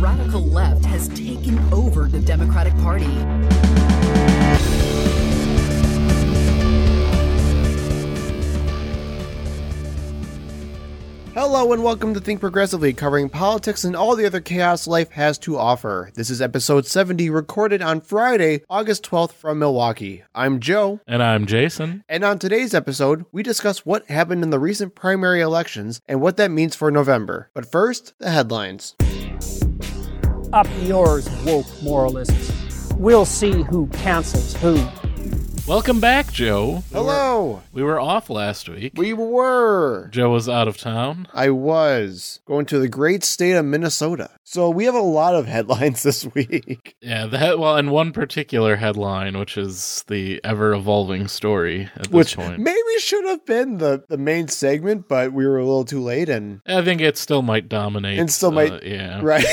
radical left has taken over the Democratic Party. Hello and welcome to Think Progressively, covering politics and all the other chaos life has to offer. This is episode 70, recorded on Friday, August 12th from Milwaukee. I'm Joe, And I'm Jason. and on today's episode, we discuss what happened in the recent primary elections and what that means for November. But first, the headlines. Up yours, woke moralists. We'll see who cancels who. Welcome back, Joe. Hello! We were off last week. We were. Joe was out of town. I was going to the great state of Minnesota. So we have a lot of headlines this week. Yeah, the head, well, and one particular headline, which is the ever evolving story at this Which point. maybe should have been the, the main segment, but we were a little too late and I think it still might dominate. And still might- uh, yeah. right.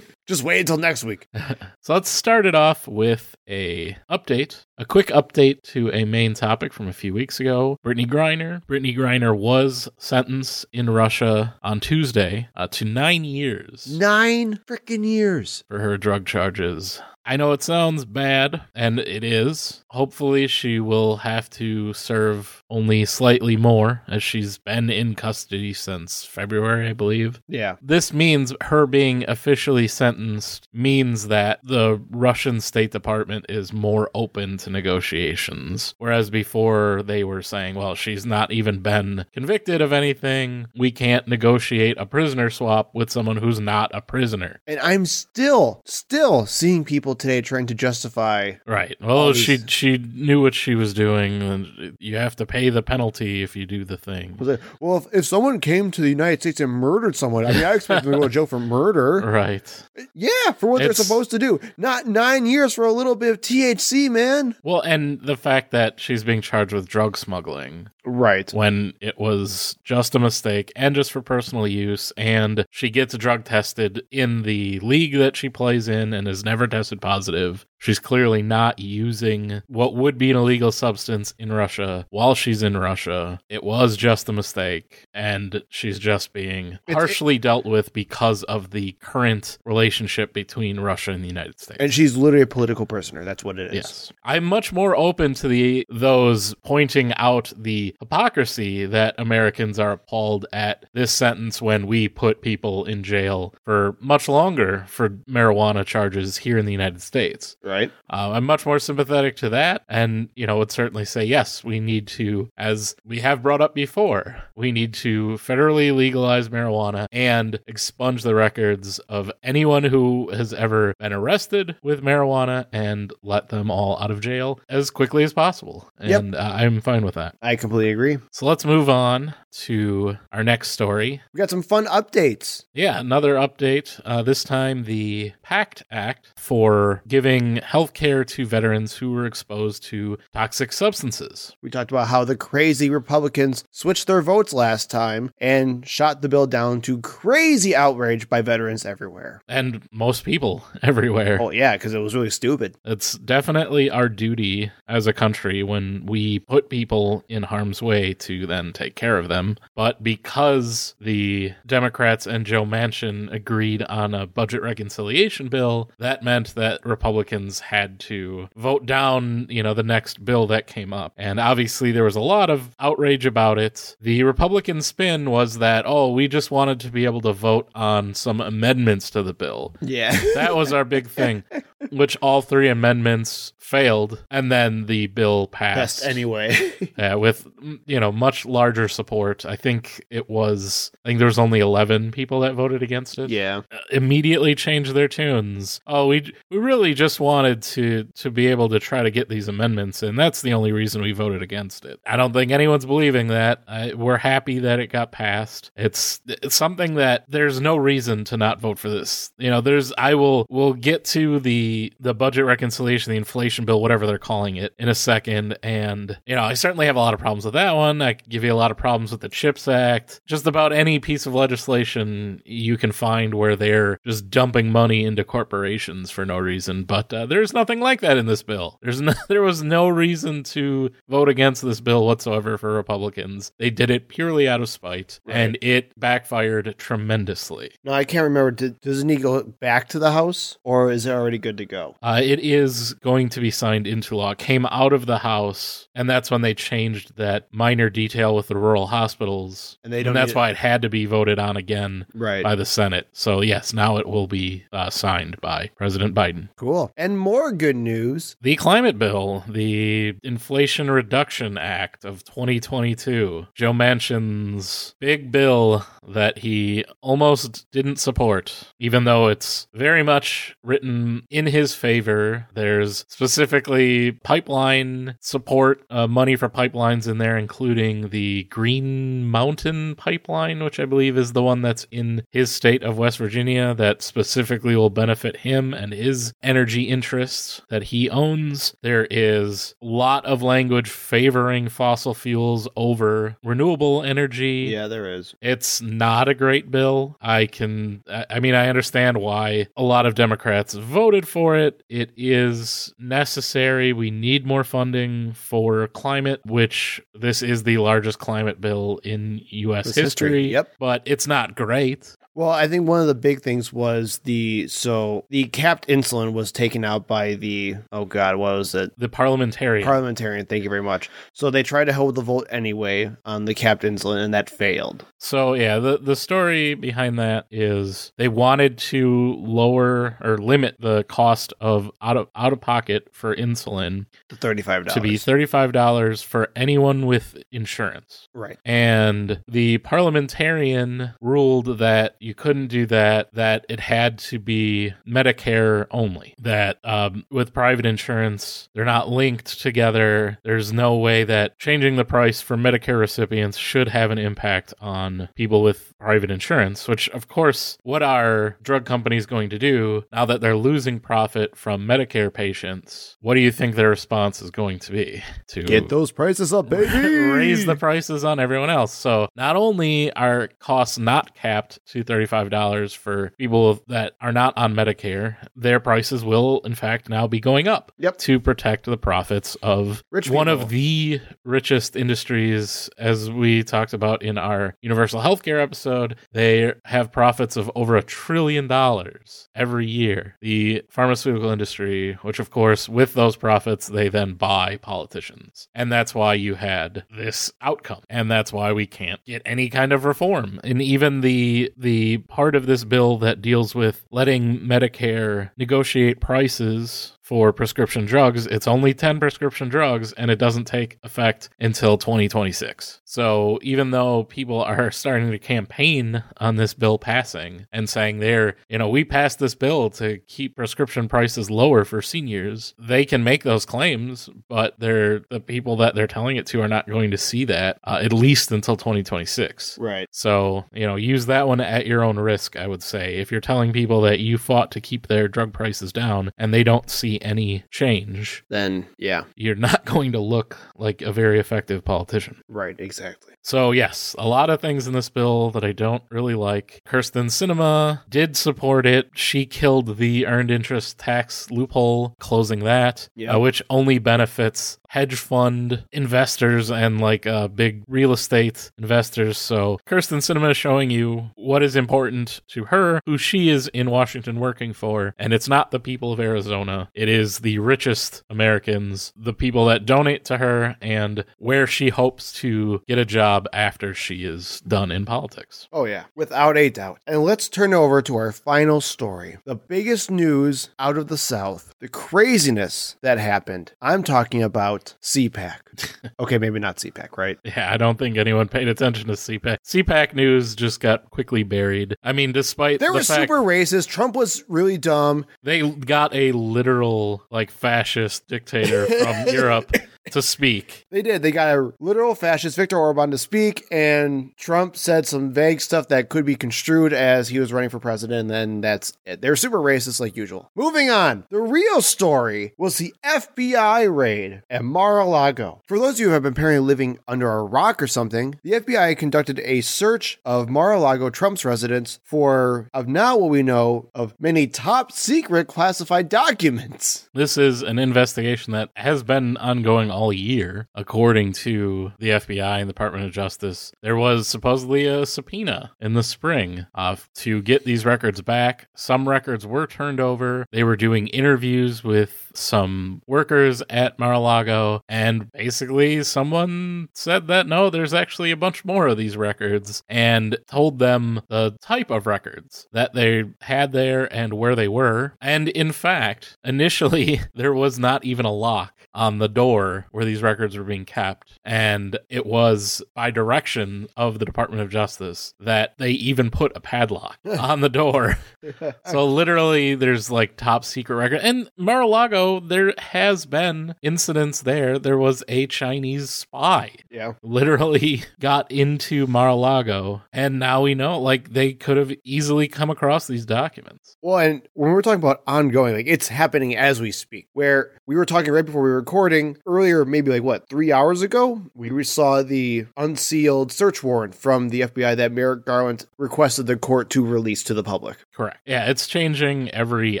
A lot of the- Just wait until next week. So let's start it off with a update, a quick update to a main topic from a few weeks ago. Brittany Griner. Brittany Griner was sentenced in Russia on Tuesday uh, to nine years. Nine freaking years. for her drug charges. I know it sounds bad, and it is. Hopefully, she will have to serve only slightly more, as she's been in custody since February, I believe. Yeah. This means her being officially sentenced means that the Russian State Department is more open to negotiations. Whereas before they were saying, well, she's not even been convicted of anything. We can't negotiate a prisoner swap with someone who's not a prisoner. And I'm still, still seeing people today trying to justify. Right. Well, All she she knew what she was doing, and you have to pay the penalty if you do the thing. Well, if, if someone came to the United States and murdered someone, I mean, I expect them to go to jail for murder. Right. Yeah, for what they're supposed to do. Not nine years for a little bit of THC, man. Well, and the fact that she's being charged with drug smuggling Right. when it was just a mistake and just for personal use, and she gets drug tested in the league that she plays in and is never tested positive. She's clearly not using what would be an illegal substance in Russia while she's in Russia. It was just a mistake, and she's just being It's- harshly dealt with because of the current relationship between Russia and the United States. And she's literally a political prisoner. That's what it is. Yes. I'm much more open to the those pointing out the hypocrisy that Americans are appalled at this sentence when we put people in jail for much longer for marijuana charges here in the United States. Right? Uh, I'm much more sympathetic to that, and you know would certainly say yes, we need to, as we have brought up before, we need to federally legalize marijuana and expunge the records of anyone who has ever been arrested with marijuana and let them all out of jail as quickly as possible. Yep. And uh, I'm fine with that. I completely agree. So let's move on to our next story. We got some fun updates. Yeah, another update. Uh, this time, the PACT Act for giving health care to veterans who were exposed to toxic substances. We talked about how the crazy Republicans switched their votes last time and shot the bill down to crazy outrage by veterans everywhere. And most people everywhere. Oh, yeah, because it was really stupid. It's definitely our duty as a country when we put people in harm's way to then take care of them. But because the Democrats and Joe Manchin agreed on a budget reconciliation bill, that meant that Republicans had to vote down, you know, the next bill that came up. And obviously there was a lot of outrage about it. The Republican spin was that, oh, we just wanted to be able to vote on some amendments to the bill Yeah. that was our big thing, which all three amendments failed, and then the bill passed Best anyway. uh, with you know much larger support. I think it was. I think there was only eleven people that voted against it. yeah. Immediately changed their tunes. Oh, we we really just wanted to to be able to try to get these amendments, and that's the only reason we voted against it. I don't think anyone's believing that. I, we're happy that it got passed. It's, it's something that there's no reason to not vote for this. You know, there's I will we'll get to the the the budget reconciliation, the inflation bill, whatever they're calling it, in a second. And you know, I certainly have a lot of problems with that one. I could give you a lot of problems with the Chips Act. Just about any piece of legislation you can find where they're just dumping money into corporations for no reason. But uh, there's nothing like that in this bill. There's no, there was no reason to vote against this bill whatsoever for Republicans. They did it purely out of spite, and it backfired tremendously. No, I can't remember. Did, does it need to go back to the House, or is it already good to go? Uh, it is going to be signed into law. Came out of the House, and that's when they changed that minor detail with the rural hospitals. And they don't that's need- why it had to be voted on again Right. by the Senate. So yes, now it will be uh, signed by President Biden. Cool. And more good news. The climate bill, the Inflation Reduction Act of 2022, Joe Manchin's big bill that he almost didn't support, even though it's very much written in his favor. There's specifically pipeline support, uh, money for pipelines in there, including the Green Mountain Pipeline, which I believe is the one that's in his state of West Virginia that specifically will benefit him and his energy interests that he owns. There is a lot of language favoring fossil fuels over renewable energy. Yeah, there is. It's not a great bill. I can, I mean, I understand why a lot of Democrats voted for it. It is necessary. We need more funding for climate, which this is the largest climate bill in U.S. History. history, yep. But it's not great. Well, I think one of the big things was the so the capped insulin was taken out by the oh god, what was it? The parliamentarian. Parliamentarian. Thank you very much. So they tried to hold the vote anyway on the capped insulin, and that failed. So yeah, the the story behind that is they wanted to lower or limit the cost of out of out of pocket for insulin thirty-five dollars to be thirty five dollars for anyone with insurance. right. And the parliamentarian ruled that you couldn't do that, that it had to be Medicare only. That um, with private insurance, they're not linked together. There's no way that changing the price for Medicare recipients should have an impact on people with private insurance, which, of course, what are drug companies going to do now that they're losing profit from Medicare patients? What do you think their response is going to be? To Get those prices up, baby. raise the prices on everyone else. So not only are costs not capped to $35 for people that are not on Medicare, their prices will in fact now be going up Yep. to protect the profits of Rich one people. of the richest industries as we talked about in our universal healthcare episode. They have profits of over a trillion dollars every year. The pharmaceutical industry, which of course with those profits they then buy politicians. And that's why you had this outcome. And that's why we can't get any kind of reform. And even the the part of this bill that deals with letting Medicare negotiate prices for prescription drugs, it's only 10 prescription drugs and it doesn't take effect until 2026. So even though people are starting to campaign on this bill passing and saying they're, you know, we passed this bill to keep prescription prices lower for seniors, they can make those claims, but they're the people that they're telling it to are not going to see that uh, at least until 2026. Right. So, you know, use that one at your own risk, I would say. If you're telling people that you fought to keep their drug prices down and they don't see any change, Then yeah. you're not going to look like a very effective politician. Right. Exactly. So, yes, a lot of things in this bill that I don't really like. Kyrsten Sinema did support it. She killed the earned interest tax loophole, closing that, Yeah. uh, which only benefits hedge fund investors and like uh, big real estate investors. So, Kyrsten Sinema is showing you what is important to her, who she is in Washington working for. And it's not the people of Arizona, it is the richest Americans, the people that donate to her, and where she hopes to get a job after she is done in politics. Oh, yeah, without a doubt. And let's turn over to our final story. The biggest news out of the South, the craziness that happened. I'm talking about CPAC. okay, maybe not CPAC, right? Yeah, I don't think anyone paid attention to CPAC. CPAC news just got quickly buried. I mean, despite They the were fact super racist. Trump was really dumb. they got a literal like fascist dictator from Europe to speak. They did. They got a literal fascist Viktor Orban to speak, and Trump said some vague stuff that could be construed as he was running for president. And then that's it. They're super racist like usual. Moving on. The real story was the FBI raid at Mar-a-Lago. For those of you who have been apparently living under a rock or something, the FBI conducted a search of Mar-a-Lago Trump's residence for, of now what we know, of many top secret classified documents. This is an investigation that has been ongoing all year, according to the FBI and the Department of Justice. There was supposedly a subpoena in the spring uh, to get these records back. Some records were turned over. They were doing interviews with some workers at Mar-a-Lago, and basically someone said that no, there's actually a bunch more of these records, and told them the type of records that they had there and where they were. And in fact, initially there was not even a lock on the door where these records were being kept. And it was by direction of the Department of Justice that they even put a padlock on the door. so literally there's like top secret record. And Mar-a-Lago, there has been incidents there. There was a Chinese spy Yeah. literally got into Mar-a-Lago and now we know like they could have easily come across these documents. Well, and when we're talking about ongoing, like it's happening as we speak. Where we were talking right before we were recording earlier, maybe like what three hours ago, we saw the unsealed search warrant from the FBI that Merrick Garland requested the court to release to the public. Correct. Yeah, it's changing every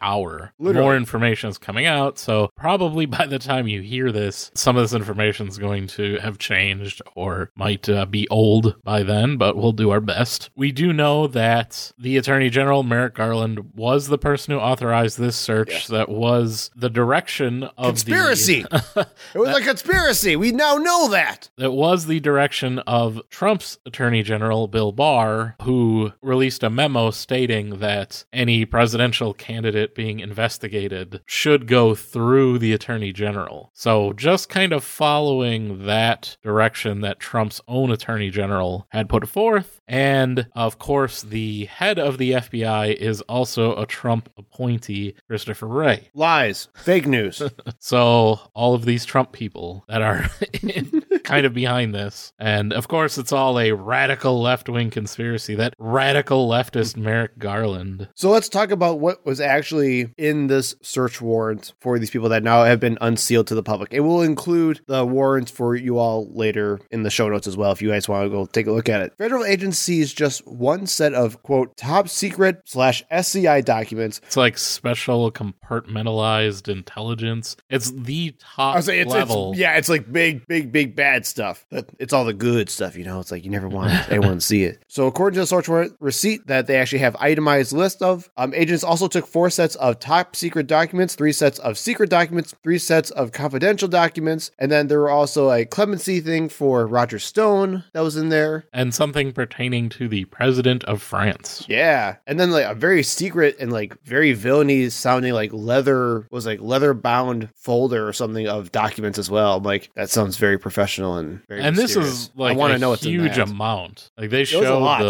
hour. Literally. More information is coming out. So, probably by the time you hear this, some of this information is going to have changed or might uh, be old by then, but we'll do our best. We do know that the Attorney General, Merrick Garland, was the person who authorized this search that was the direction of Conspiracy. the. It was uh, a conspiracy. We now know that. That was the direction of Trump's Attorney General, Bill Barr, who released a memo stating that any presidential candidate being investigated should go through the Attorney General. So, just kind of following that direction that Trump's own Attorney General had put forth. And of course, the head of the FBI is also a Trump appointee, Christopher Wray. Lies. Fake news. So all of these Trump people that are kind of behind this, and of course it's all a radical left wing conspiracy. That radical leftist Merrick Garland. So let's talk about what was actually in this search warrant for these people that now have been unsealed to the public. It will include the warrants for you all later in the show notes as well if you guys want to go take a look at it. Federal agencies just one set of quote top secret slash SCI documents. It's like special compartmentalized intelligence. It's the top I was saying it's, level. it's yeah, it's like big, big, big bad stuff. It's all the good stuff, you know. It's like you never want anyone to see it. So according to the search warrant receipt that they actually have itemized list of, um, agents also took four sets of top secret documents, three sets of secret documents, three sets of confidential documents, and then there were also a clemency thing for Roger Stone that was in there. and something pertaining to the president of France. Yeah, and then like a very secret and like very villainy sounding like leather was like leather bound folder or something of documents as well. I'm like that sounds very professional and very. and this is like I want to know what's in huge amount. Like they was showed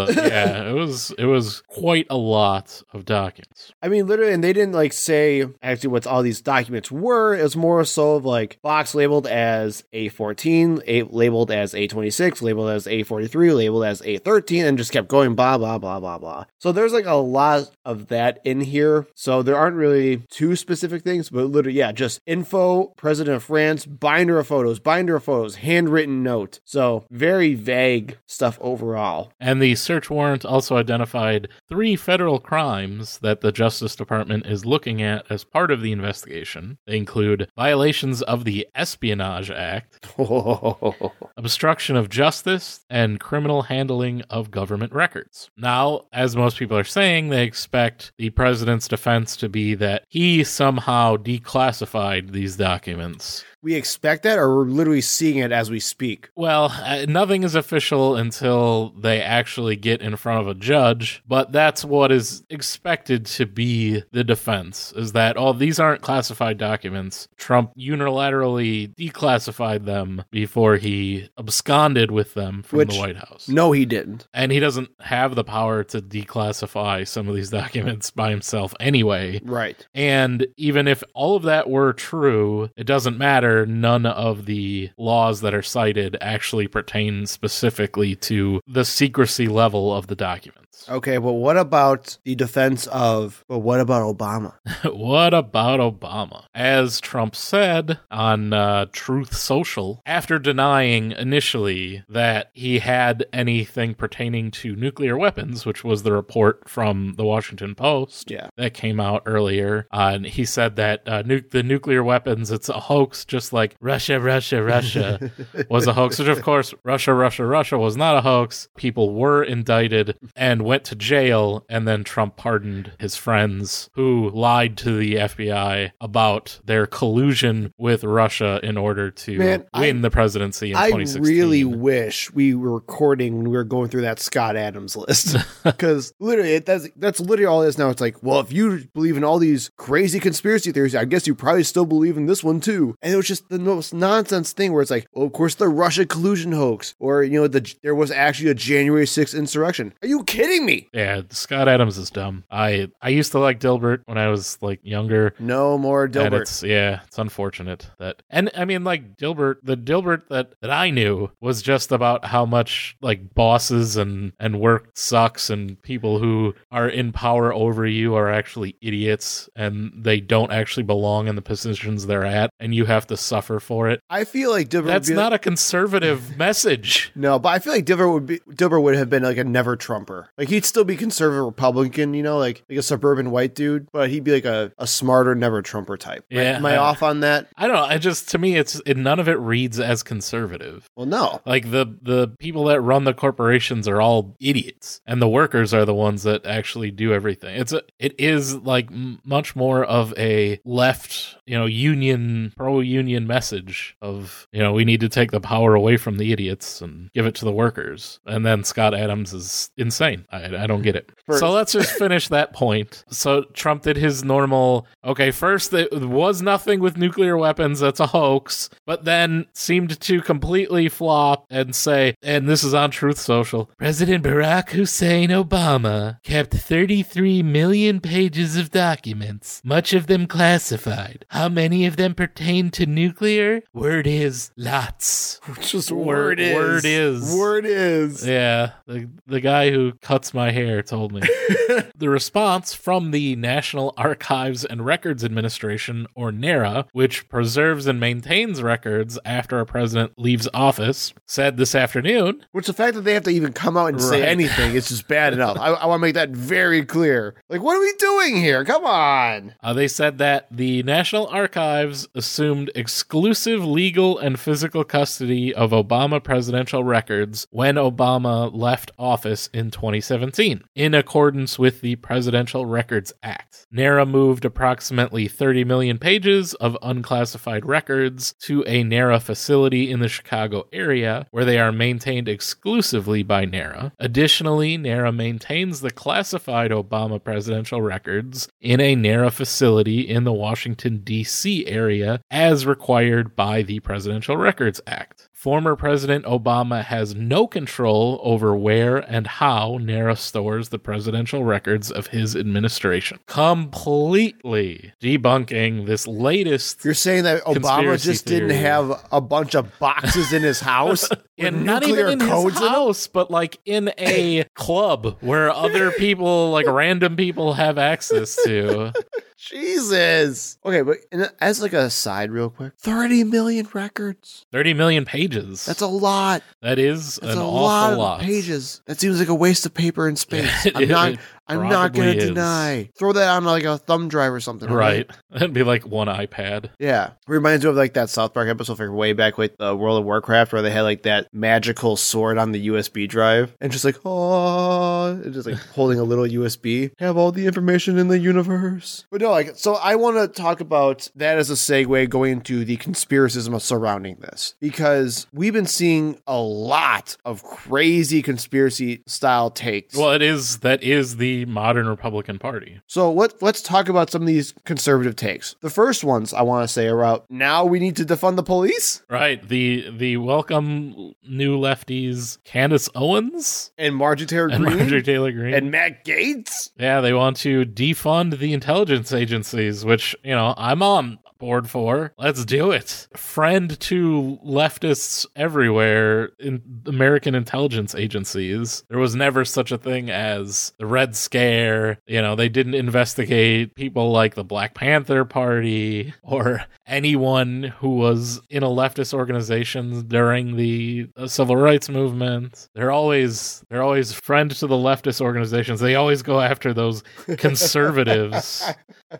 the yeah, it was it was quite a lot of documents. I mean, literally, and they didn't like say actually what all these documents were. It was more so of like box labeled as A14, A labeled as A26, labeled as A43, labeled as A13, and just kept going blah blah blah blah blah. So there's like a lot of that in here. So there aren't really two specific things, but literally, yeah, just info, President of France, binder of photos, binder of photos, handwritten note. So very vague stuff overall. And the search warrant also identified three federal crimes that the Justice Department is looking at as part of the investigation. They include violations of the Espionage Act, oh. obstruction of justice, and criminal handling of government records. Now, as most people are saying, they expect the president's defense to be that he somehow declassified these documents tournaments we expect that, or we're literally seeing it as we speak. Well, uh, nothing is official until they actually get in front of a judge, but that's what is expected to be the defense is that, oh, these aren't classified documents. Trump unilaterally declassified them before he absconded with them from Which- the White House. No, he didn't. And he doesn't have the power to declassify some of these documents by himself anyway. Right. And even if all of that were true, it doesn't matter where none of the laws that are cited actually pertain specifically to the secrecy level of the documents. Okay, but what about the defense of, but what about Obama? what about Obama? As Trump said on uh, Truth Social, after denying initially that he had anything pertaining to nuclear weapons, which was the report from the Washington Post Yeah. that came out earlier, uh, and he said that uh, nu- the nuclear weapons, it's a hoax, just like Russia, Russia, Russia was a hoax, which of course, Russia, Russia, Russia was not a hoax. People were indicted and went to jail, and then Trump pardoned his friends who lied to the FBI about their collusion with Russia in order to Man, win I- the presidency in I 2016. really wish we were recording when we were going through that Scott Adams list because literally it, that's that's literally all it is now. It's like, well, if you believe in all these crazy conspiracy theories, I guess you probably still believe in this one too. And it was just the most nonsense thing where it's like, well, of course the Russia collusion hoax, or you know, the there was actually a January 6th insurrection. Are you kidding me? Yeah, Scott Adams is dumb. I I used to like Dilbert when I was like younger. No more Dilbert. it's yeah, it's unfortunate that and I mean like Dilbert the Dilbert that that I knew was just about how much like bosses and and work sucks and people who are in power over you are actually idiots and they don't actually belong in the positions they're at and you have to suffer for it. I feel like Dilbert. That's would be not a conservative message. No, but I feel like Dilbert would be Dilbert would have been like a never Trumper. Like he'd still be conservative Republican, you know, like like a suburban white dude, but he'd be like a, a smarter never Trumper type. Right? Yeah, Am I I- off on that? I don't know. I just to me it's it, none of it reads as conservative. Well, no. Like the the people that run the corporations are all idiots, and the workers are the ones that actually do everything. It's a it is like m- much more of a left, you know, union pro union message of you know we need to take the power away from the idiots and give it to the workers. And then Scott Adams is insane. I, I don't get it. First- So let's just finish that point. So Trump did his normal. Okay, first it was nothing with nuclear weapons. That's a hoax. But then seemed to completely flop and say, and this is on Truth Social. President Barack Hussein Obama kept 33 million pages of documents, much of them classified. How many of them pertain to nuclear? Word is lots. Just Word- word is. Word is. Yeah, the, the guy who cuts my hair told me. the response from the National Archives and Records Administration, or NARA, which preserves and maintains records after a president leaves office, said this afternoon Which the fact that they have to even come out and say anything is just bad enough. I, I want to make that very clear. Like, what are we doing here? Come on. Uh, they said that the National Archives assumed exclusive legal and physical custody of Obama presidential records when Obama left office in 2017, in accordance with the Presidential Records Act. NARA moved approximately 30 million pages of unclassified records to a NARA facility in the Chicago area, where they are maintained exclusively by NARA. Additionally, NARA maintains the classified Obama presidential records in a NARA facility in the Washington, D.C. area as required by the Presidential Records Act. Former President Obama has no control over where and how NARA stores the presidential records of his administration. Completely debunking this latest You're saying that Obama just didn't have a bunch of boxes in his house and not even in his in house, but like in a club where other people, like random people, have access to. Jesus. Okay, but in, as like a side, real quick, thirty million records. Thirty million pages. That's a lot. that is That's an a awful lot of lot. pages. That seems like a waste of paper and space. I'm not. I'm not gonna is. deny. Throw that on like a thumb drive or something. right? That'd be like one iPad. Yeah. Reminds me of like that South Park episode from way back with the World of Warcraft where they had like that magical sword on the USB drive and just like, oh, and just like holding a little USB. Have all the information in the universe. But no, like, so I want to talk about that as a segue going into the conspiracism surrounding this because we've been seeing a lot of crazy conspiracy style takes. Well, it is that is the modern Republican Party. So let, let's talk about some of these conservative takes. The first ones I want to say are about now we need to defund the police Right. The the welcome new lefties Candace Owens and Marjorie Taylor and Greene Marjorie Taylor Greene. and Matt Gaetz. yeah, they want to defund the intelligence agencies, which, you know, I'm on board for. Let's do it. Friend to leftists everywhere in American intelligence agencies. There was never such a thing as the Red Scare. You know, they didn't investigate people like the Black Panther Party or anyone who was in a leftist organization during the uh, civil rights movement. They're always they're always friend to the leftist organizations. They always go after those conservatives.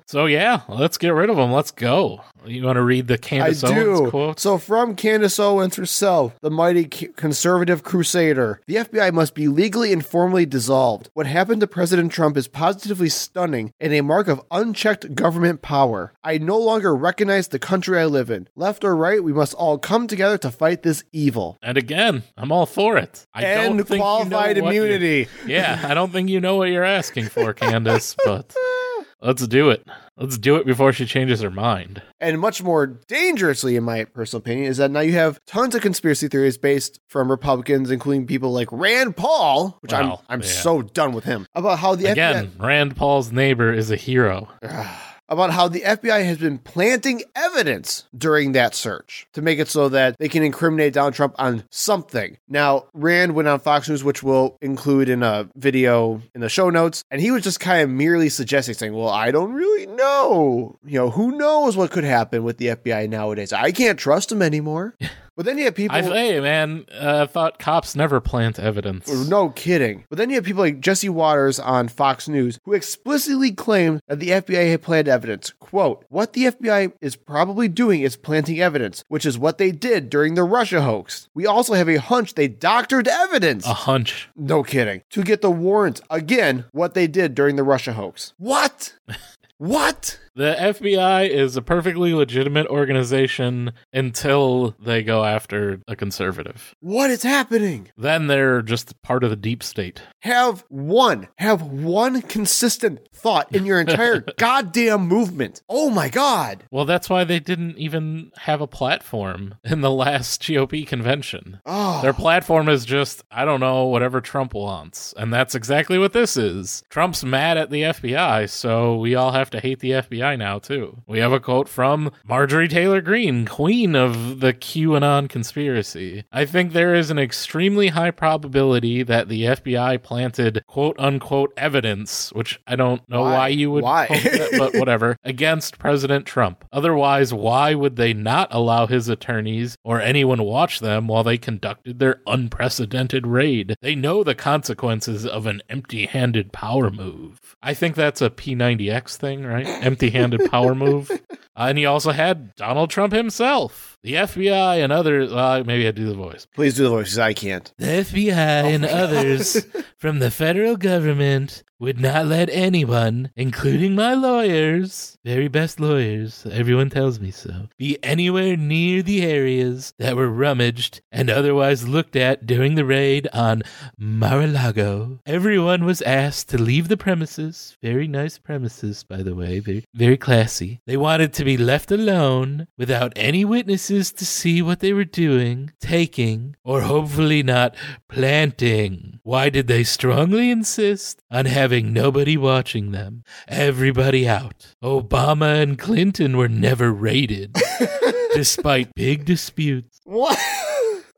So yeah, let's get rid of them. Let's go. You want to read the I Candace Owens do. quote? So, from Candace Owens herself, the mighty conservative crusader, the FBI must be legally and formally dissolved. What happened to President Trump is positively stunning and a mark of unchecked government power. I no longer recognize the country I live in. Left or right, we must all come together to fight this evil. And again, I'm all for it. I don't and think you know qualified immunity. yeah, I don't think you know what you're asking for, Candace, but let's do it. Let's do it before she changes her mind. And much more dangerously, in my personal opinion, is that now you have tons of conspiracy theories based from Republicans, including people like Rand Paul, which Wow, I'm I'm yeah. so done with him, about how the Again, Rand Paul's neighbor is a hero. Ah. About how the FBI has been planting evidence during that search to make it so that they can incriminate Donald Trump on something. Now, Rand went on Fox News, which we'll include in a video in the show notes, and he was just kind of merely suggesting, saying, Well, I don't really know. You know, who knows what could happen with the FBI nowadays? I can't trust them anymore. But then you have people. I hey man, uh, I thought cops never plant evidence. No kidding. But then you have people like Jesse Watters on Fox News who explicitly claimed that the FBI had planted evidence. Quote, what the FBI is probably doing is planting evidence, which is what they did during the Russia hoax. We also have a hunch they doctored evidence. A hunch. No kidding. To get the warrant. Again, what they did during the Russia hoax. What? what? The FBI is a perfectly legitimate organization until they go after a conservative. What is happening? Then they're just part of the deep state. Have one, have one consistent thought in your entire goddamn movement. Oh my god. Well, that's why they didn't even have a platform in the last GOP convention. Oh. Their platform is just, I don't know, whatever Trump wants. And that's exactly what this is. Trump's mad at the FBI, so we all have to hate the FBI now, too. We have a quote from Marjorie Taylor Greene, queen of the QAnon conspiracy. I think there is an extremely high probability that the FBI planted quote unquote evidence, which I don't know Why? why, you would Why? that, but whatever, against President Trump. Otherwise, why would they not allow his attorneys or anyone watch them while they conducted their unprecedented raid? They know the consequences of an empty handed power move. I think that's a P90X thing, right? Empty handed power move. Uh, and he also had Donald Trump himself, the FBI, and others. Uh, maybe I do the voice. Please do the voice 'cause I can't. The FBI and others from the federal government would not let anyone, including my lawyers, very best lawyers, everyone tells me so, be anywhere near the areas that were rummaged and otherwise looked at during the raid on Mar-a-Lago. Everyone was asked to leave the premises. Very nice premises, by the way, very, very classy. They wanted to be left alone without any witnesses to see what they were doing, taking, or hopefully not planting. Why did they strongly insist on having nobody watching them? Everybody out. Obama and Clinton were never raided, despite big disputes. What?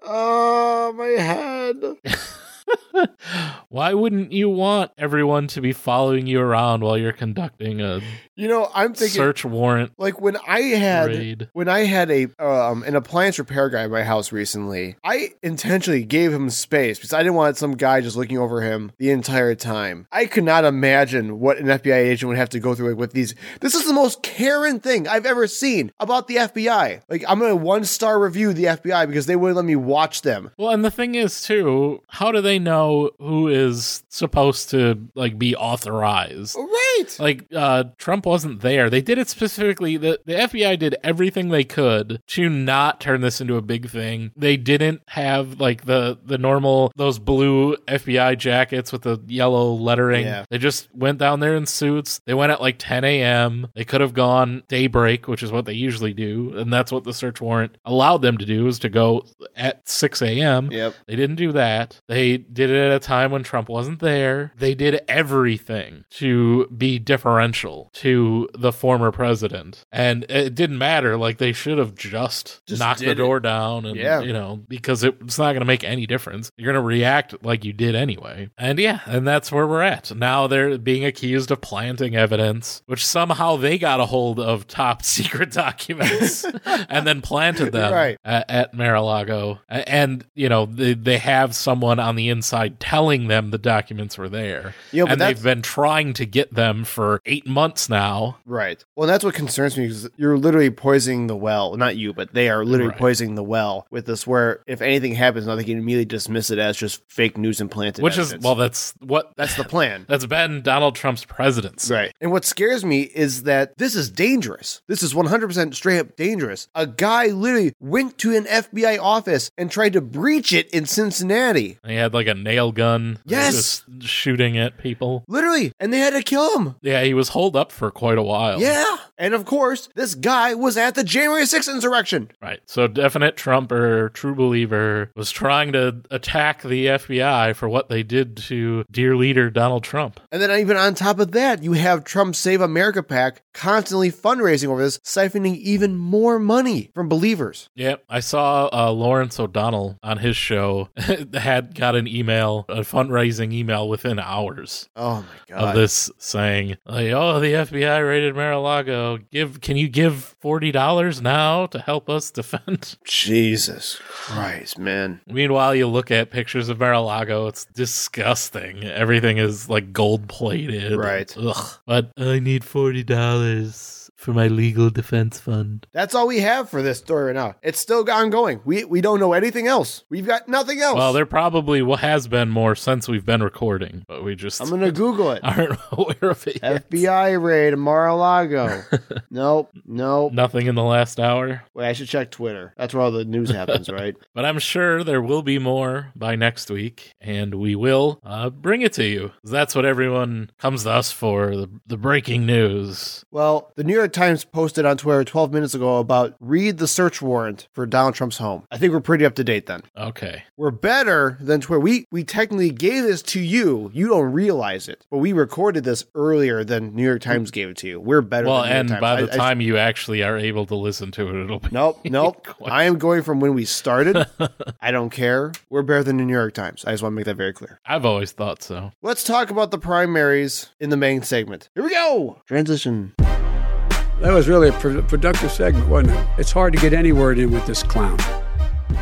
Oh, my head. Why wouldn't you want everyone to be following you around while you're conducting a You know, I'm thinking search warrant like when I had raid? when I had a um an appliance repair guy at my house recently, I intentionally gave him space because I didn't want some guy just looking over him the entire time. I could not imagine what an FBI agent would have to go through with these. This is the most Karen thing I've ever seen about the FBI. Like I'm gonna one star review the FBI because they wouldn't let me watch them. Well, and the thing is too, how do they know who is supposed to like be authorized? Right. Like uh Trump wasn't there. They did it specifically. The the FBI did everything they could to not turn this into a big thing. They didn't have like the the normal those blue FBI jackets with the yellow lettering. Yeah. They just went down there in suits. They went at like 10 a.m. They could have gone daybreak, which is what they usually do, and that's what the search warrant allowed them to do is to go at 6 a.m. Yep. They didn't do that. They did it at a time when Trump wasn't there. They did everything to be differential to the former president. And it didn't matter. Like they should have just, Just knocked the did it. door down and Yeah. you know, because it, it's not gonna make any difference. You're gonna react like you did anyway. And yeah, and that's where we're at. Now they're being accused of planting evidence, which somehow they got a hold of top secret documents and then planted them Right. at, at Mar-a-Lago. And, you know, they, they have someone on the inside telling them the documents were there. Yeah, but and they've been trying to get them for eight months now. Right. Well, that's what concerns me because you're literally poisoning the well. Not you, but they are literally Right. poisoning the well with this. Where if anything happens, now they can immediately dismiss it as just fake news and planted. Which is, well, that's what that's the plan. that's been Donald Trump's presidency. Right. And what scares me is that this is dangerous. This is 100% straight up dangerous. A guy literally went to an FBI office and tried to breach it in Cincinnati. He had like a nail gun. Yes. Just shooting at people. Literally. And they had to kill him. Yeah, he was holed up for quite a while. Yeah. And of course, this guy was at the January 6th insurrection. Right. So, definite Trumper, true believer, was trying to attack the FBI for what they did to dear leader Donald Trump. And then even on top of that, you have Trump Save America PAC constantly fundraising over this, siphoning even more money from believers. Yeah, I saw uh, Lawrence O'Donnell on his show had got an email, a fundraising email within hours Oh my god! of this saying, like, "Oh, the FBI raided Mar-a-Lago. Give, can you give forty dollars now to help us defend?" Jesus Christ, man. Meanwhile, you look at pictures of Mar-a-Lago; it's disgusting. Everything is like gold plated, Right. Ugh. But I need forty dollars for my legal defense fund. That's all we have for this story right now. It's still ongoing. We we don't know anything else. We've got nothing else. Well, there probably has been more since we've been recording, but we just I'm gonna Google it. aren't aware of it. yet. FBI raid Mar-a-Lago. nope, nope. Nothing in the last hour, Wait, I should check Twitter. That's where all the news happens, right? but I'm sure there will be more by next week, and we will uh, bring it to you. That's what everyone comes to us for the, the breaking news. Well, the New York Times posted on Twitter 12 minutes ago about read the search warrant for Donald Trump's home. I think we're pretty up to date then. Okay. We're better than Twitter. We we technically gave this to you. You don't realize it, but we recorded this earlier than New York Times gave it to you. We're better. Well, than New York and Times. by the I- I- time you actually are able to listen to it, it'll be. Nope, nope. Quite- I am going from when we started. I don't care. We're better than the New York Times. I just want to make that very clear. I've always thought so. Let's talk about the primaries in the main segment. Here we go. Transition. That was really a pro- productive segment, wasn't it? It's hard to get any word in with this clown.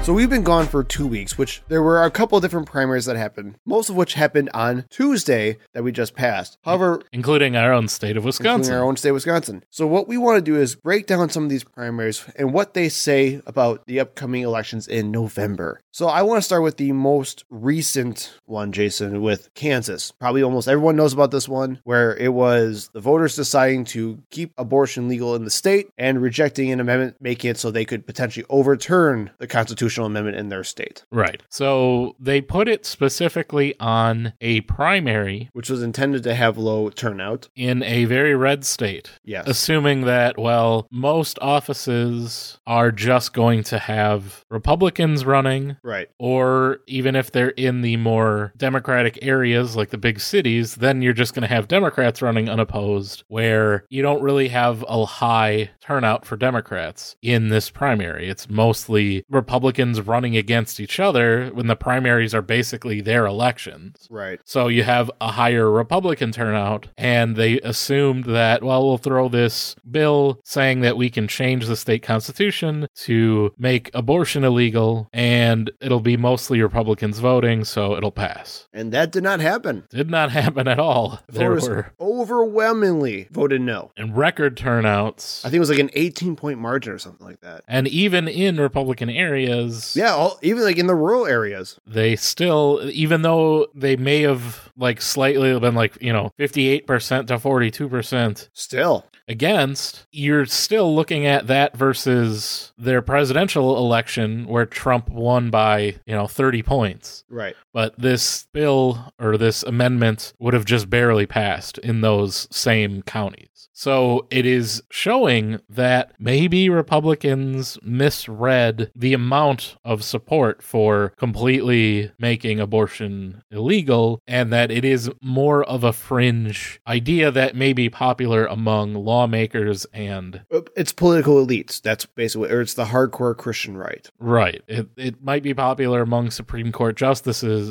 So we've been gone for two weeks, which there were a couple of different primaries that happened, most of which happened on Tuesday that we just passed. However, Including our own state of including Wisconsin. our own state, of Wisconsin. So what we want to do is break down some of these primaries and what they say about the upcoming elections in November. So I want to start with the most recent one, Jason, with Kansas. Probably almost everyone knows about this one, where it was the voters deciding to keep abortion legal in the state and rejecting an amendment, making it so they could potentially overturn the constitutional amendment in their state, Right. So they put it specifically on a primary which was intended to have low turnout. in a very red state. Yes. Assuming that, well, most offices are just going to have Republicans running, Right. or even if they're in the more Democratic areas like the big cities, then you're just going to have Democrats running unopposed, where you don't really have a high turnout for Democrats in this primary. It's mostly Republicans running against each other when the primaries are basically their elections. Right. So you have a higher Republican turnout, and they assumed that, well, we'll throw this bill saying that we can change the state constitution to make abortion illegal, and it'll be mostly Republicans voting, so it'll pass. And that did not happen. Did not happen at all. There were overwhelmingly voted no. And record turnouts, I think it was like an 18 point margin or something like that. and even in Republican areas, Yeah, all, even like in the rural areas. they still even though they may have like slightly been like you know 58% to 42% Still. Against you're still looking at that versus their presidential election where Trump won by you know 30 points Right. But this bill or this amendment would have just barely passed in those same counties. So it is showing that maybe Republicans misread the amount of support for completely making abortion illegal and that it is more of a fringe idea that may be popular among lawmakers and It's political elites. That's basically, or it's the hardcore Christian right. right. It it might be popular among Supreme Court justices,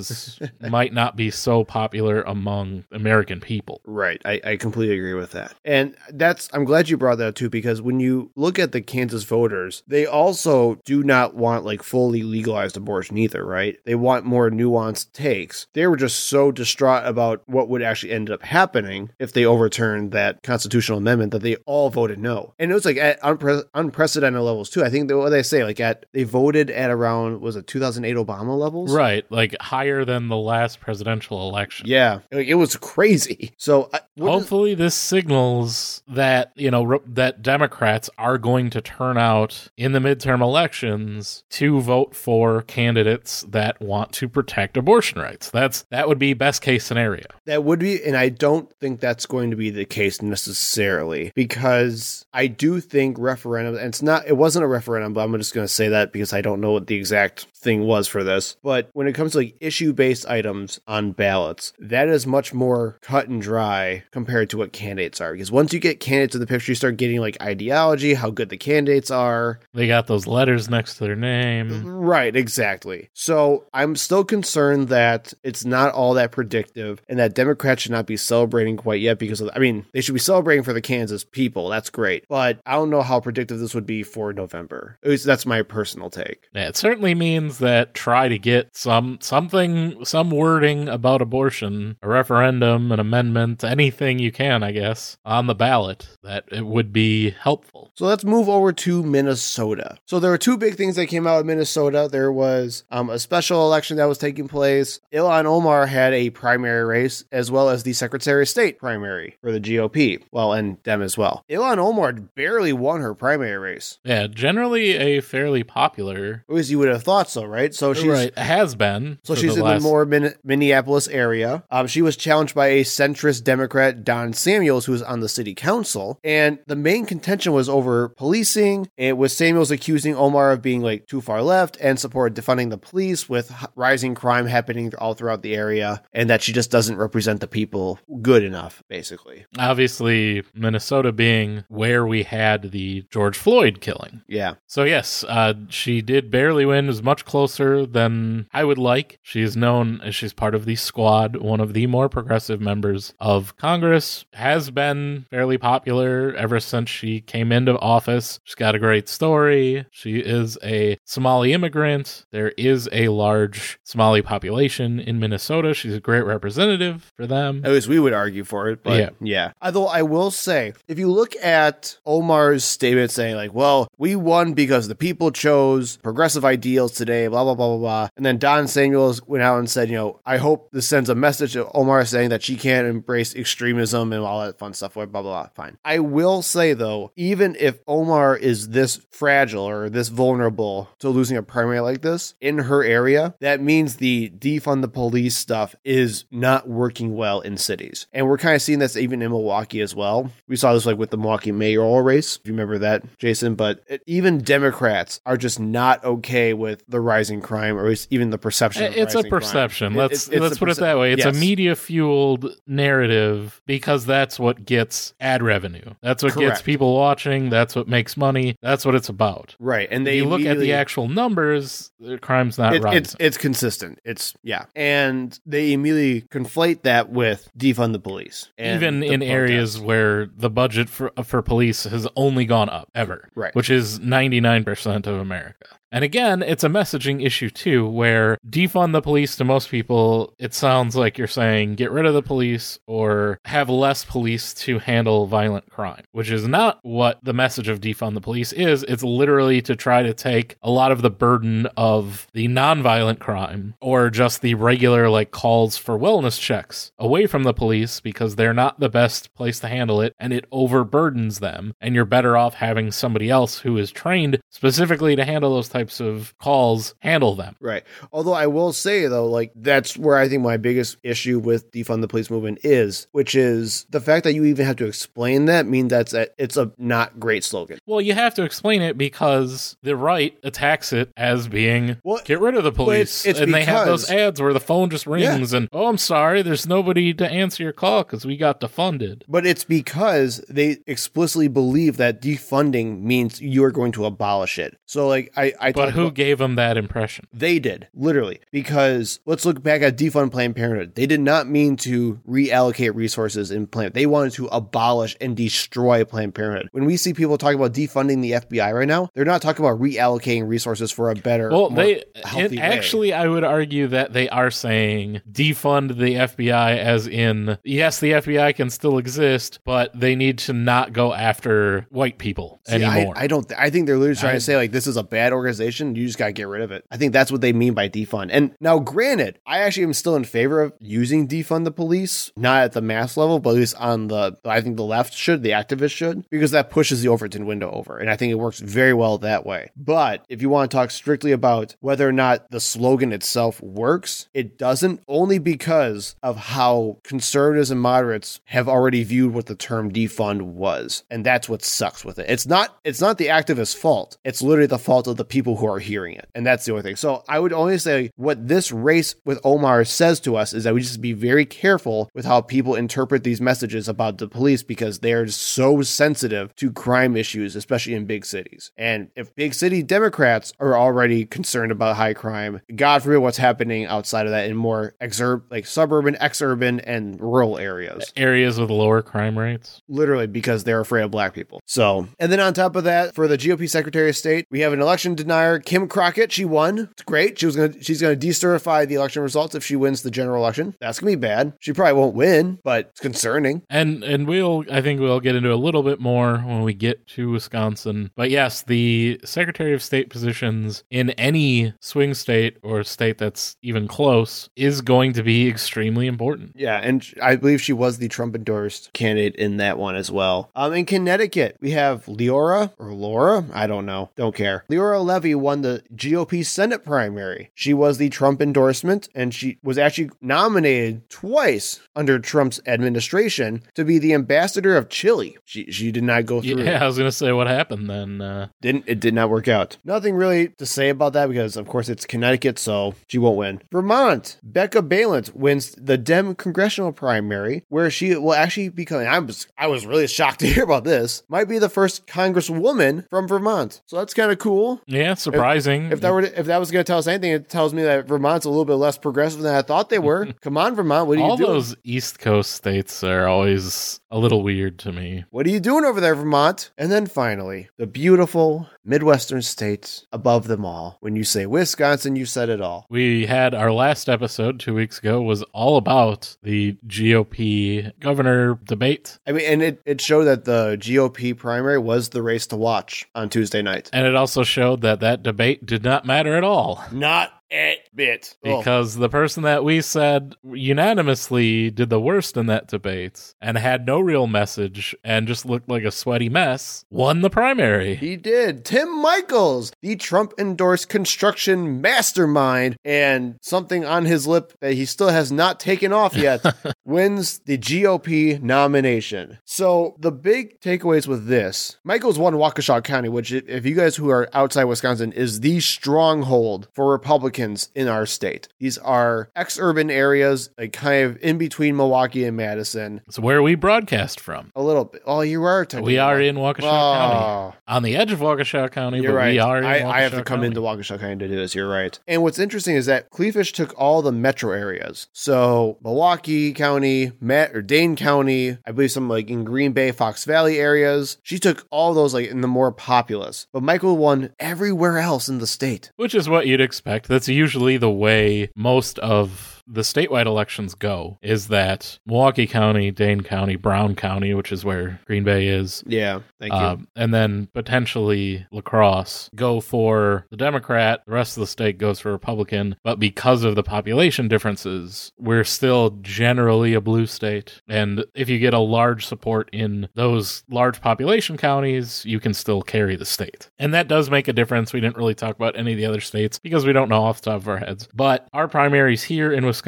might not be so popular among American people. Right. I, I completely agree with that. And that's, I'm glad you brought that up too, because when you look at the Kansas voters, they also do not want like fully legalized abortion either, right? They want more nuanced takes. They were just so distraught about what would actually end up happening if they overturned that constitutional amendment that they all voted no. And it was like at unpre- unprecedented levels too. I think that what they say, like at, they voted at around, was it 2008 Obama levels? Right, like higher than the last presidential election. Yeah. It was crazy. So I, what is- Hopefully, this signals that you know re- that Democrats are going to turn out in the midterm elections to vote for candidates that want to protect abortion rights. That's that would be best case scenario. That would be, and I don't think that's going to be the case necessarily because I do think referendum, and it's not, it wasn't a referendum, but I'm just going to say that because I don't know what the exact thing was for this. But when it comes to like issue based items on ballots, that is much more cut and dry compared to what candidates are. Because once you get candidates in the picture, you start getting like ideology, how good the candidates are, They got those letters next to their name. Right, exactly. So I'm still concerned that it's not all that predictive and that Democrats should not be celebrating quite yet because of, I mean, they should be celebrating for the Kansas people. That's great. But I don't know how predictive this would be for November. At least that's my personal take. Yeah, it certainly means that try to get some something, some wording about abortion, a referendum, an amendment, anything you can, I guess, on the ballot. That it would be helpful. So let's move over to Minnesota. So there were two big things that came out of Minnesota. There was um, a special election that was taking place. Ilhan Omar had a primary race as well as the Secretary of State primary for the GOP. Well, and them as well. Ilhan Omar barely won her primary race. Yeah, generally a fairly popular. At least you would have thought so, right? So she's right, has been. so she's in last- the more Min- Minneapolis area. Um, she was challenged by a centrist Democrat, Don Samuels, who was on the city council. And the main contention was over policing. It was Samuels accusing Omar of being like too far left and supported defunding the police with rising crime happening all throughout the area, and that she just doesn't represent the people good enough, basically. Obviously, Minnesota being where we had the George Floyd killing. Yeah. So yes, uh, she did barely win. It was much closer than I would like. She is known as she's part of the squad, one of the more progressive members of Congress. Has been fairly popular ever since she came into office. She's got a great story. She is a Somali immigrant. There is a large Somali population in Minnesota. She's a great representative for them. At least we would argue for it, but Yeah. yeah. Although I will say, if you look at Omar's statement saying like, "Well, we won because the people chose progressive ideals today," blah blah blah blah blah, and then Don Samuels went out and said, "You know, I hope this sends a message to Omar saying that she can't embrace extremism and all that fun stuff." Blah blah blah. Fine. I will say though, even if Omar is this fragile or this vulnerable to losing a primary like this in her area, that means the defund the police stuff is not working well in cities. And we're kind of seeing this even in Milwaukee as well. We saw this like with the Milwaukee mayoral race, if you remember that, Jason. But it, even Democrats are just not okay with the rising crime or at least even the perception. of It's a crime. perception. It- Let's it's- it's let's put it that way. It's Yes. a media fueled narrative because that's what gets ad revenue. That's what gets people watching. That's what makes money. That's what it's about. Right. And If they you look at the actual numbers, the crime's not It- rising. it's it's consistent. It's yeah, and they immediately conflate that with defund the police. even the in areas where the budget for for police has only gone up ever, Right. Which is ninety nine percent of America. And again, it's a messaging issue too, where defund the police to most people, it sounds like you're saying get rid of the police or have less police to handle violent crime, which is not what the message of defund the police is. It's literally to try to take a lot of the burden of the nonviolent crime or just the regular like calls for wellness checks away from the police because they're not the best place to handle it and it overburdens them. And you're better off having somebody else who is trained specifically to handle those types types of calls handle them. Right. Although I will say though, like that's where I think my biggest issue with defund the police movement is, which is the fact that you even have to explain that means that's a, it's a not great slogan. Well, you have to explain it because the right attacks it as being Well, get rid of the police, it's and they have those ads where the phone just rings and oh, I'm sorry, there's nobody to answer your call because we got defunded. But it's because they explicitly believe that defunding means you are going to abolish it. So like I, I But talked who about- gave them that impression? They did, literally. Because let's look back at defund Planned Parenthood. They did not mean to reallocate resources in Planned. They wanted to abolish and destroy Planned Parenthood. When we see people talking about defunding the FBI right now, they're not talking about reallocating resources for a better, Well, more they healthy it, way. actually, I would argue that they are saying defund the FBI, as in yes, the FBI can still exist, but they need to not go after white people See, I- anymore. I, don't. Th- I think they're literally trying I- to say like this is a bad organization. You just gotta get rid of it. I think that's what they mean by defund. And now, granted, I actually am still in favor of using defund the police, not at the mass level, but at least on the. I think the left should, the activists should, because that pushes the Overton window over, and I think it works very well that way. But if you want to talk strictly about whether or not the slogan itself works, it doesn't. Only because of how conservatives and moderates have already viewed what the term defund was, and that's what sucks with it. It's not. It's not the activists' fault. It's literally the fault of the people who are hearing it, and that's the only thing. So I would only say what this race with Omar says to us is that we just be very careful with how people interpret these messages about the police because they're so sensitive to crime issues, especially in big cities. And if big city Democrats are already concerned about high crime, God forbid what's happening outside of that in more exurb like suburban, exurban, and rural areas Areas with lower crime rates. literally because they're afraid of black people. So, and then on top of that, for the GOP Secretary of State, we have an election Kim Crockett. She won. It's great. She was gonna she's gonna decertify the election results if she wins the general election. That's gonna be bad. She probably won't win, but it's concerning. And and we'll I think we'll get into a little bit more when we get to Wisconsin. But yes, the Secretary of State positions in any swing state or state that's even close is going to be extremely important. Yeah, and I believe she was the Trump endorsed candidate in that one as well. Um, in Connecticut, we have Leora or Laura, I don't know, don't care. Leora Levy won the GOP Senate primary. She was the Trump endorsement, and she was actually nominated twice under Trump's administration to be the ambassador of Chile. She she did not go through. Yeah, I was gonna say what happened then. Uh, Didn't it did not work out. Nothing really to say about that because of course it's Connecticut, so she won't win. Vermont, Becca Balint wins the Dem congressional primary, where she will actually become I was I was really shocked to hear about this. Might be the first congresswoman from Vermont. So that's kind of cool. yeah, surprising. If that were to, if that was going to tell us anything, it tells me that Vermont's a little bit less progressive than I thought they were. Come on, Vermont, what are all you doing? All those East Coast states are always a little weird to me. What are you doing over there, Vermont? And then finally, the beautiful Midwestern states above them all. When you say Wisconsin, you said it all. We had our last episode two weeks ago was all about the GOP governor debate. I mean, and it, it showed that the GOP primary was the race to watch on Tuesday night. And it also showed that that debate did not matter at all. Not a bit. Oh. Because the person that we said unanimously did the worst in that debate and had no real message and just looked like a sweaty mess won the primary. He did. Tim Michels, the Trump endorsed construction mastermind, and something on his lip that he still has not taken off yet, wins the GOP nomination. So, the big takeaways with this Michels won Waukesha County, which, if if you guys who are outside Wisconsin, is the stronghold for Republicans in our state. These are ex urban areas, like kind of in between Milwaukee and Madison. It's where we broadcast from. A little bit. Oh, you are technically. We are in Waukesha County. Oh. On the edge of Waukesha County, You're but right. we are in I, I have to come County. into Waukesha County to do this. You're right. And what's interesting is that Kleefisch took all the metro areas. So Milwaukee County, Matt or Dane County, I believe some like in Green Bay, Fox Valley areas. She took all those like in the more populous. But Michael won everywhere else in the state. Which is what you'd expect. That's usually the way most of the statewide elections go is that Milwaukee County, Dane County, Brown County, which is where Green Bay is, Yeah, thank you. um, and then potentially La Crosse go for the Democrat. The rest of the state goes for Republican. But because of the population differences, we're still generally a blue state. And if you get a large support in those large population counties, you can still carry the state. And that does make a difference. We didn't really talk about any of the other states because we don't know off the top of our heads. But our primaries here in Wisconsin,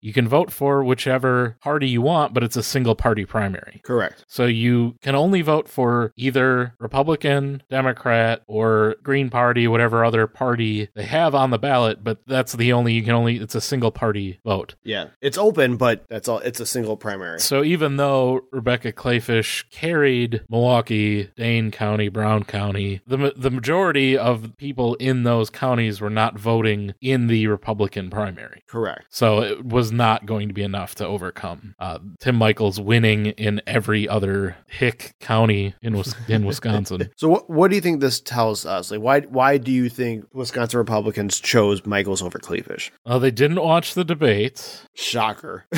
you can vote for whichever party you want, but it's a single party primary. Correct. So you can only vote for either Republican, Democrat, or Green Party, whatever other party they have on the ballot, but that's the only you can only it's a single party vote. Yeah, it's open, but that's all. It's a single primary. So even though Rebecca Kleefisch carried Milwaukee, Dane County, Brown County, the the majority of people in those counties were not voting in the Republican primary. Correct. So it was not going to be enough to overcome uh, Tim Michels winning in every other hick county in in Wisconsin. So what what do you think this tells us? Like why why do you think Wisconsin Republicans chose Michels over Kleefisch? Well, they didn't watch the debate, Shocker.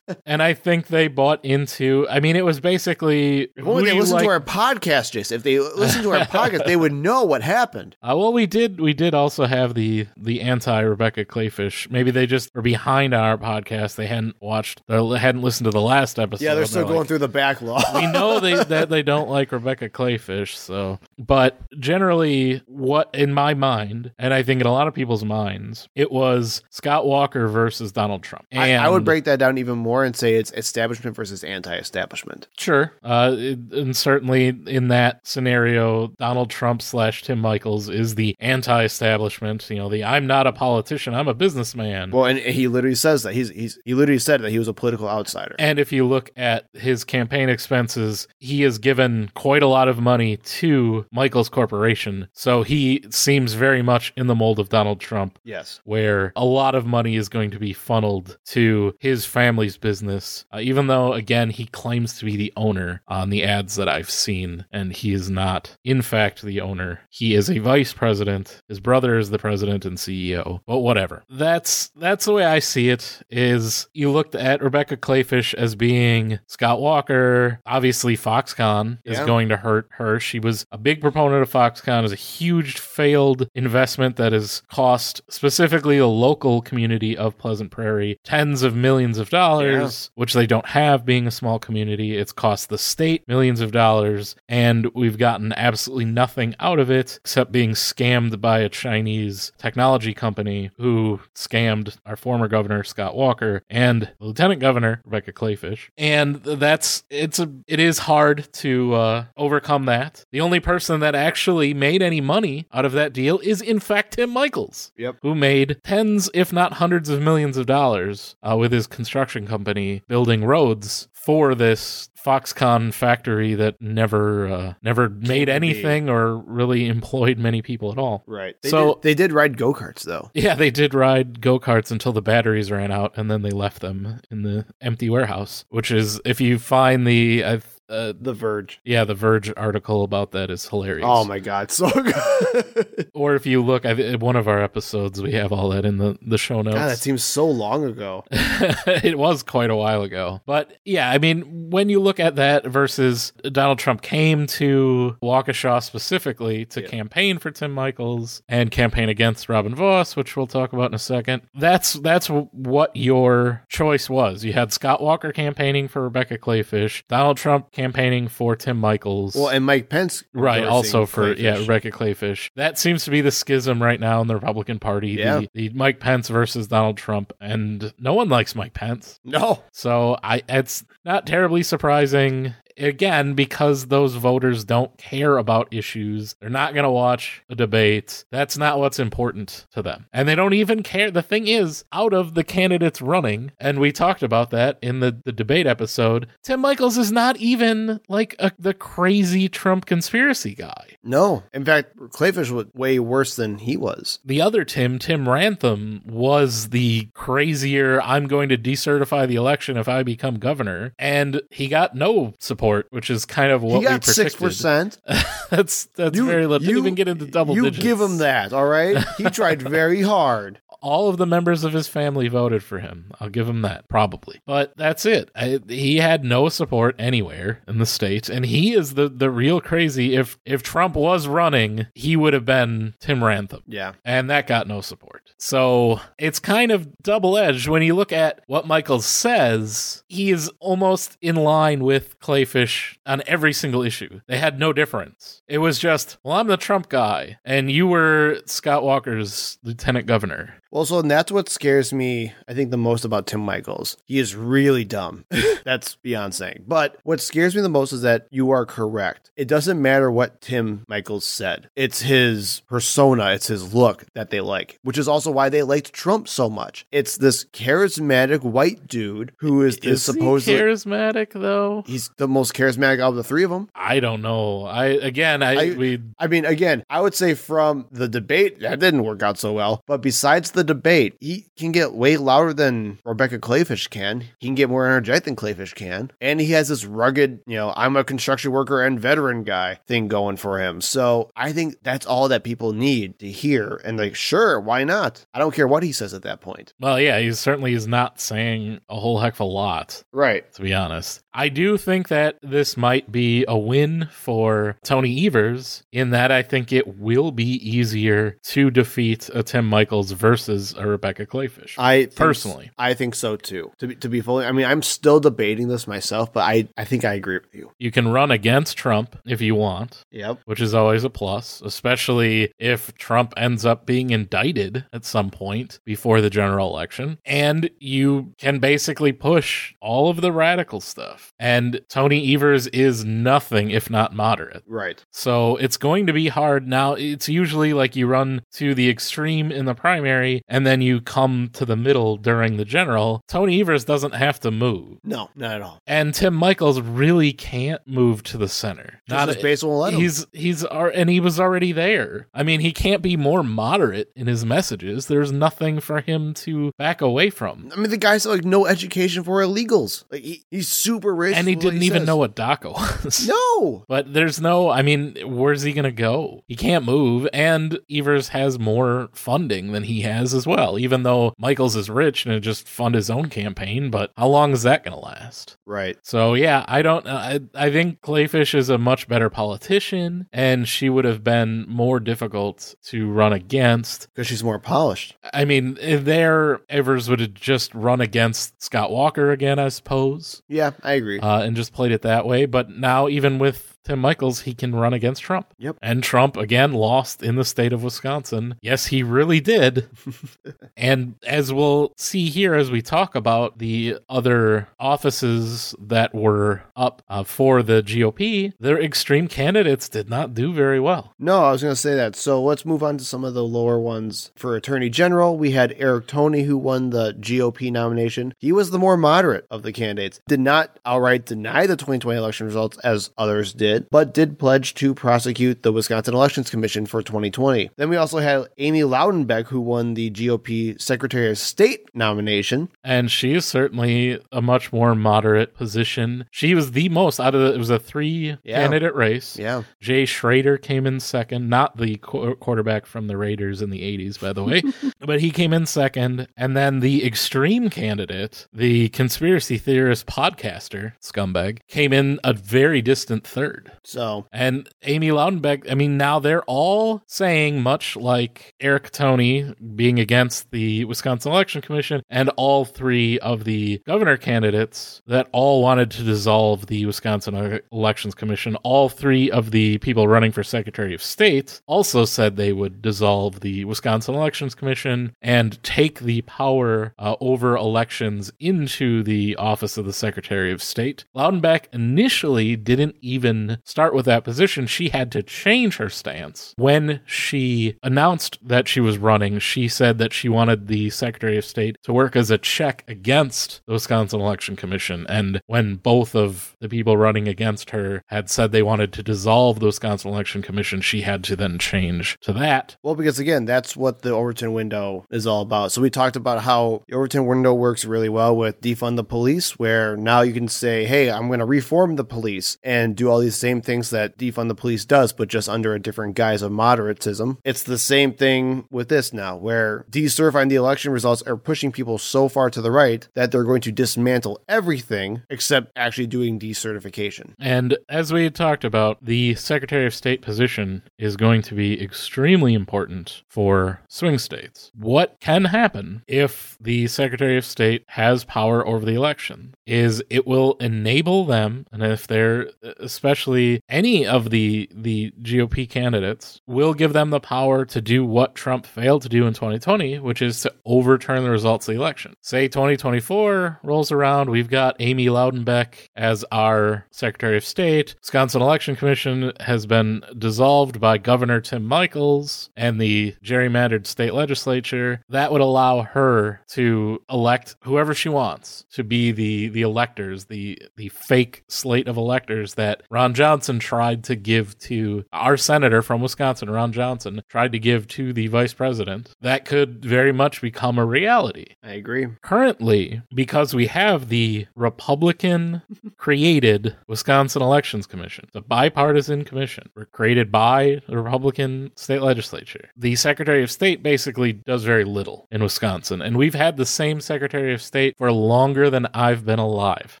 and I think they bought into. I mean, it was basically who they you listened to our podcast, Jason. If they listened to our podcast, they would know what happened. Uh, well, we did. We did also have the the anti Rebecca Kleefisch. Maybe they just were behind on our podcast. They hadn't watched. They hadn't listened to the last episode. Yeah, they're and still going like, through the backlog. we know they that they don't like Rebecca Kleefisch, so but generally what in my mind, and I think in a lot of people's minds, it was Scott Walker versus Donald Trump. I, I would break that down even more and say it's establishment versus anti-establishment. Sure. Uh, it- and certainly in that scenario, Donald Trump slash Tim Michels is the anti establishment. You know, the I'm not a politician, I'm a businessman. Well, and he literally says that he's he's he literally said that he was a political outsider. And if you look at his campaign expenses, he has given quite a lot of money to Michels Corporation. So he seems very much in the mold of Donald Trump. yes. where a lot of money is going to be funneled to his family's business, uh, even though, again, he claims to be the owner on the ads that I've seen, and he is not, in fact, the owner. He is a vice president. His brother is the president and CEO. But whatever. That's that's the way I see it. Is you looked at Rebecca Kleefisch as being Scott Walker. Obviously, Foxconn is Yeah. going to hurt her. She was a big proponent of Foxconn. Is a huge failed investment that has cost specifically the local community of Pleasant Prairie tens of millions of dollars, which they don't have being a small community. It's cost the state millions of dollars, and we've gotten absolutely nothing out of it except being scammed by a Chinese technology company who scammed our former governor Scott Walker and Lieutenant Governor Rebecca Kleefisch. And that's it's a it is hard to uh, overcome that. The only person that actually made any money out of that deal is in fact Tim Michels Yep. who made tens, if not hundreds of millions of dollars uh, with his construction company building roads for this Foxconn factory that never uh, never made anything or really employed many people at all. Right. They So- did, they did ride go karts though. Yeah, they did ride go karts until the batteries ran out, and then they left them in the empty warehouse. Which is, if you find the, uh, uh, The Verge. yeah, the Verge article about that is hilarious. Oh my god, so good. Or if you look at one of our episodes, we have all that in the the show notes. God, that seems so long ago. it was quite a while ago. But yeah, I mean, when you look at that versus Donald Trump came to Waukesha specifically to Yeah. campaign for Tim Michels and campaign against Robin Vos, which we'll talk about in a second. That's that's what your choice was. You had Scott Walker campaigning for Rebecca Kleefisch, Donald Trump campaigning for Tim Michels. Well, and Mike Pence, Right, also for yeah, Kleefisch. Rebecca Kleefisch. That seems to be the schism right now in the Republican Party. Yeah. The, the Mike Pence versus Donald Trump, and no one likes Mike Pence. No, So I it's not terribly surprising again because those voters don't care about issues. They're not going to watch a debate. That's not what's important to them. And they don't even care. The thing is, out of the candidates running, and we talked about that in the, the debate episode, Tim Michels is not even like a, the crazy Trump conspiracy guy. no. In fact, Kleefisch was way worse than he was. The other Tim, Tim Ramthun, was the crazier, I'm going to decertify the election if I become governor. And he got no support, which is kind of what he got we predicted. six percent. that's that's very little. Didn't even get into double you digits. give him that, all right? He tried very hard. All of the members of his family voted for him. I'll give him that, probably. But that's it. I, he had no support anywhere in the state, and he is the the real crazy. If if Trump was running, he would have been Tim Ramthun. Yeah. And that got no support. So it's kind of double edged. When you look at what Michael says, he is almost in line with Kleefisch on every single issue. They had no difference. It was just, well, I'm the Trump guy, and you were Scott Walker's lieutenant governor. Well, so and that's what scares me, I think, the most about Tim Michels. He is really dumb. that's beyond saying. But what scares me the most is that you are correct. It doesn't matter what Tim Michels said, it's his persona, it's his look that they like, which is also why they liked Trump so much. It's this charismatic white dude who is, this Is supposedly. he charismatic though? He's the most charismatic of the three of them. I don't know. I again, I, I- we I mean, again, I would say from the debate, that didn't work out so well. But besides the debate, he can get way louder than Rebecca Kleefisch can. He can get more energetic than Kleefisch can. And he has this rugged, you know, I'm a construction worker and veteran guy thing going for him. So I think that's all that people need to hear. And like, sure, why not? I don't care what he says at that point. well, yeah, he certainly is not saying a whole heck of a lot. Right. to be honest. I do think that this might be a win for Tony Evers in that I think it will be easier to defeat a Tim Michels versus a Rebecca Kleefisch. I Personally. I think so too. To be, to be fully, I mean, I'm still debating this myself, but I, I think I agree with you. you can run against Trump if you want. Yep. Which is always a plus, especially if Trump ends up being indicted at some point before the general election. And you can basically push all of the radical stuff. And Tony Evers is nothing if not moderate. Right. So it's going to be hard. Now, it's usually like you run to the extreme in the primary and then you come to the middle during the general. Tony Evers doesn't have to move. No, not at all. And Tim Michels really can't move to the center. Not his base won't let him. He's he's and he was already there. I mean, he can't be more moderate in his messages. There's nothing for him to back away from. I mean, the guy's like no education for illegals. Like he, he's super rich, And he didn't even says. know what DACA was. No, But there's no, I mean, where's he going to go? He can't move, and Evers has more funding than he has as well, even though Michels is rich and just fund his own campaign. But how long is that going to last? right. So, yeah, I don't, I, I think Kleefisch is a much better politician, and she would have been more difficult to run against. Because she's more polished. I mean, if there, Evers would have just run against Scott Walker again, I suppose Yeah, I agree. uh, and just played it that way. But now, even with Tim Michels, he can run against Trump. Yep. And Trump again lost in the state of Wisconsin. Yes, he really did. and as we'll see here as we talk about the other offices that were up uh, for the GOP, their extreme candidates did not do very well. no, I was going to say that. So let's move on to some of the lower ones. For Attorney General, we had Eric Toney, who won the GOP nomination. He was the more moderate of the candidates. Did not outright deny the 2020 election results as others did, but did pledge to prosecute the Wisconsin Elections Commission for 2020. Then we also had Amy Loudenbeck, who won the GOP Secretary of State nomination. And she is certainly a much more moderate position. She was the most out of the, it was a three Yeah. candidate race. Yeah. Jay Schroeder came in second, not the qu- quarterback from the Raiders in the 80s, by the way, but he came in second. And then the extreme candidate, the conspiracy theorist podcaster, scumbag, came in a very distant third. So And Amy Loudenbeck, I mean, now they're all saying, much like Eric Toney being against the Wisconsin Election Commission, and all three of the governor candidates that all wanted to dissolve the Wisconsin Elections Commission, all three of the people running for Secretary of State also said they would dissolve the Wisconsin Elections Commission and take the power uh, over elections into the office of the Secretary of State. Loudenbeck initially didn't even start with that position. She had to change her stance. When she announced that she was running, she said that she wanted the Secretary of State to work as a check against the Wisconsin Election Commission. And when both of the people running against her had said they wanted to dissolve the Wisconsin Election Commission, she had to then change to that. Well, because again, that's what the Overton window is all about. So we talked about how the Overton window works really well with defund the police, where now you can say, "Hey, I'm going to reform the police and do all these same things that defund the police does, but just under a different guise of moderatism. It's the same thing with this now, where decertifying the election results are pushing people so far to the right that they're going to dismantle everything except actually doing decertification. And as we talked about, the Secretary of State position is going to be extremely important for swing states. What can happen if the Secretary of State has power over the election is it will enable them, and if they're especially any of the the GOP candidates, will give them the power to do what Trump failed to do in 2020, which is to overturn the results of the election. Say 2024 rolls around, we've got Amy Loudenbeck as our Secretary of State. Wisconsin Election Commission has been dissolved by Governor Tim Michels and the gerrymandered state legislature. That would allow her to elect whoever she wants to be the the electors, the the fake slate of electors that Ron Johnson tried to give to our senator from Wisconsin, Ron Johnson, tried to give to the vice president. That could very much become a reality. I agree. Currently, because we have the Republican created Wisconsin Elections Commission, a bipartisan commission created by the Republican state legislature. The Secretary of State basically does very little in Wisconsin, and we've had the same Secretary of State for longer than I've been alive.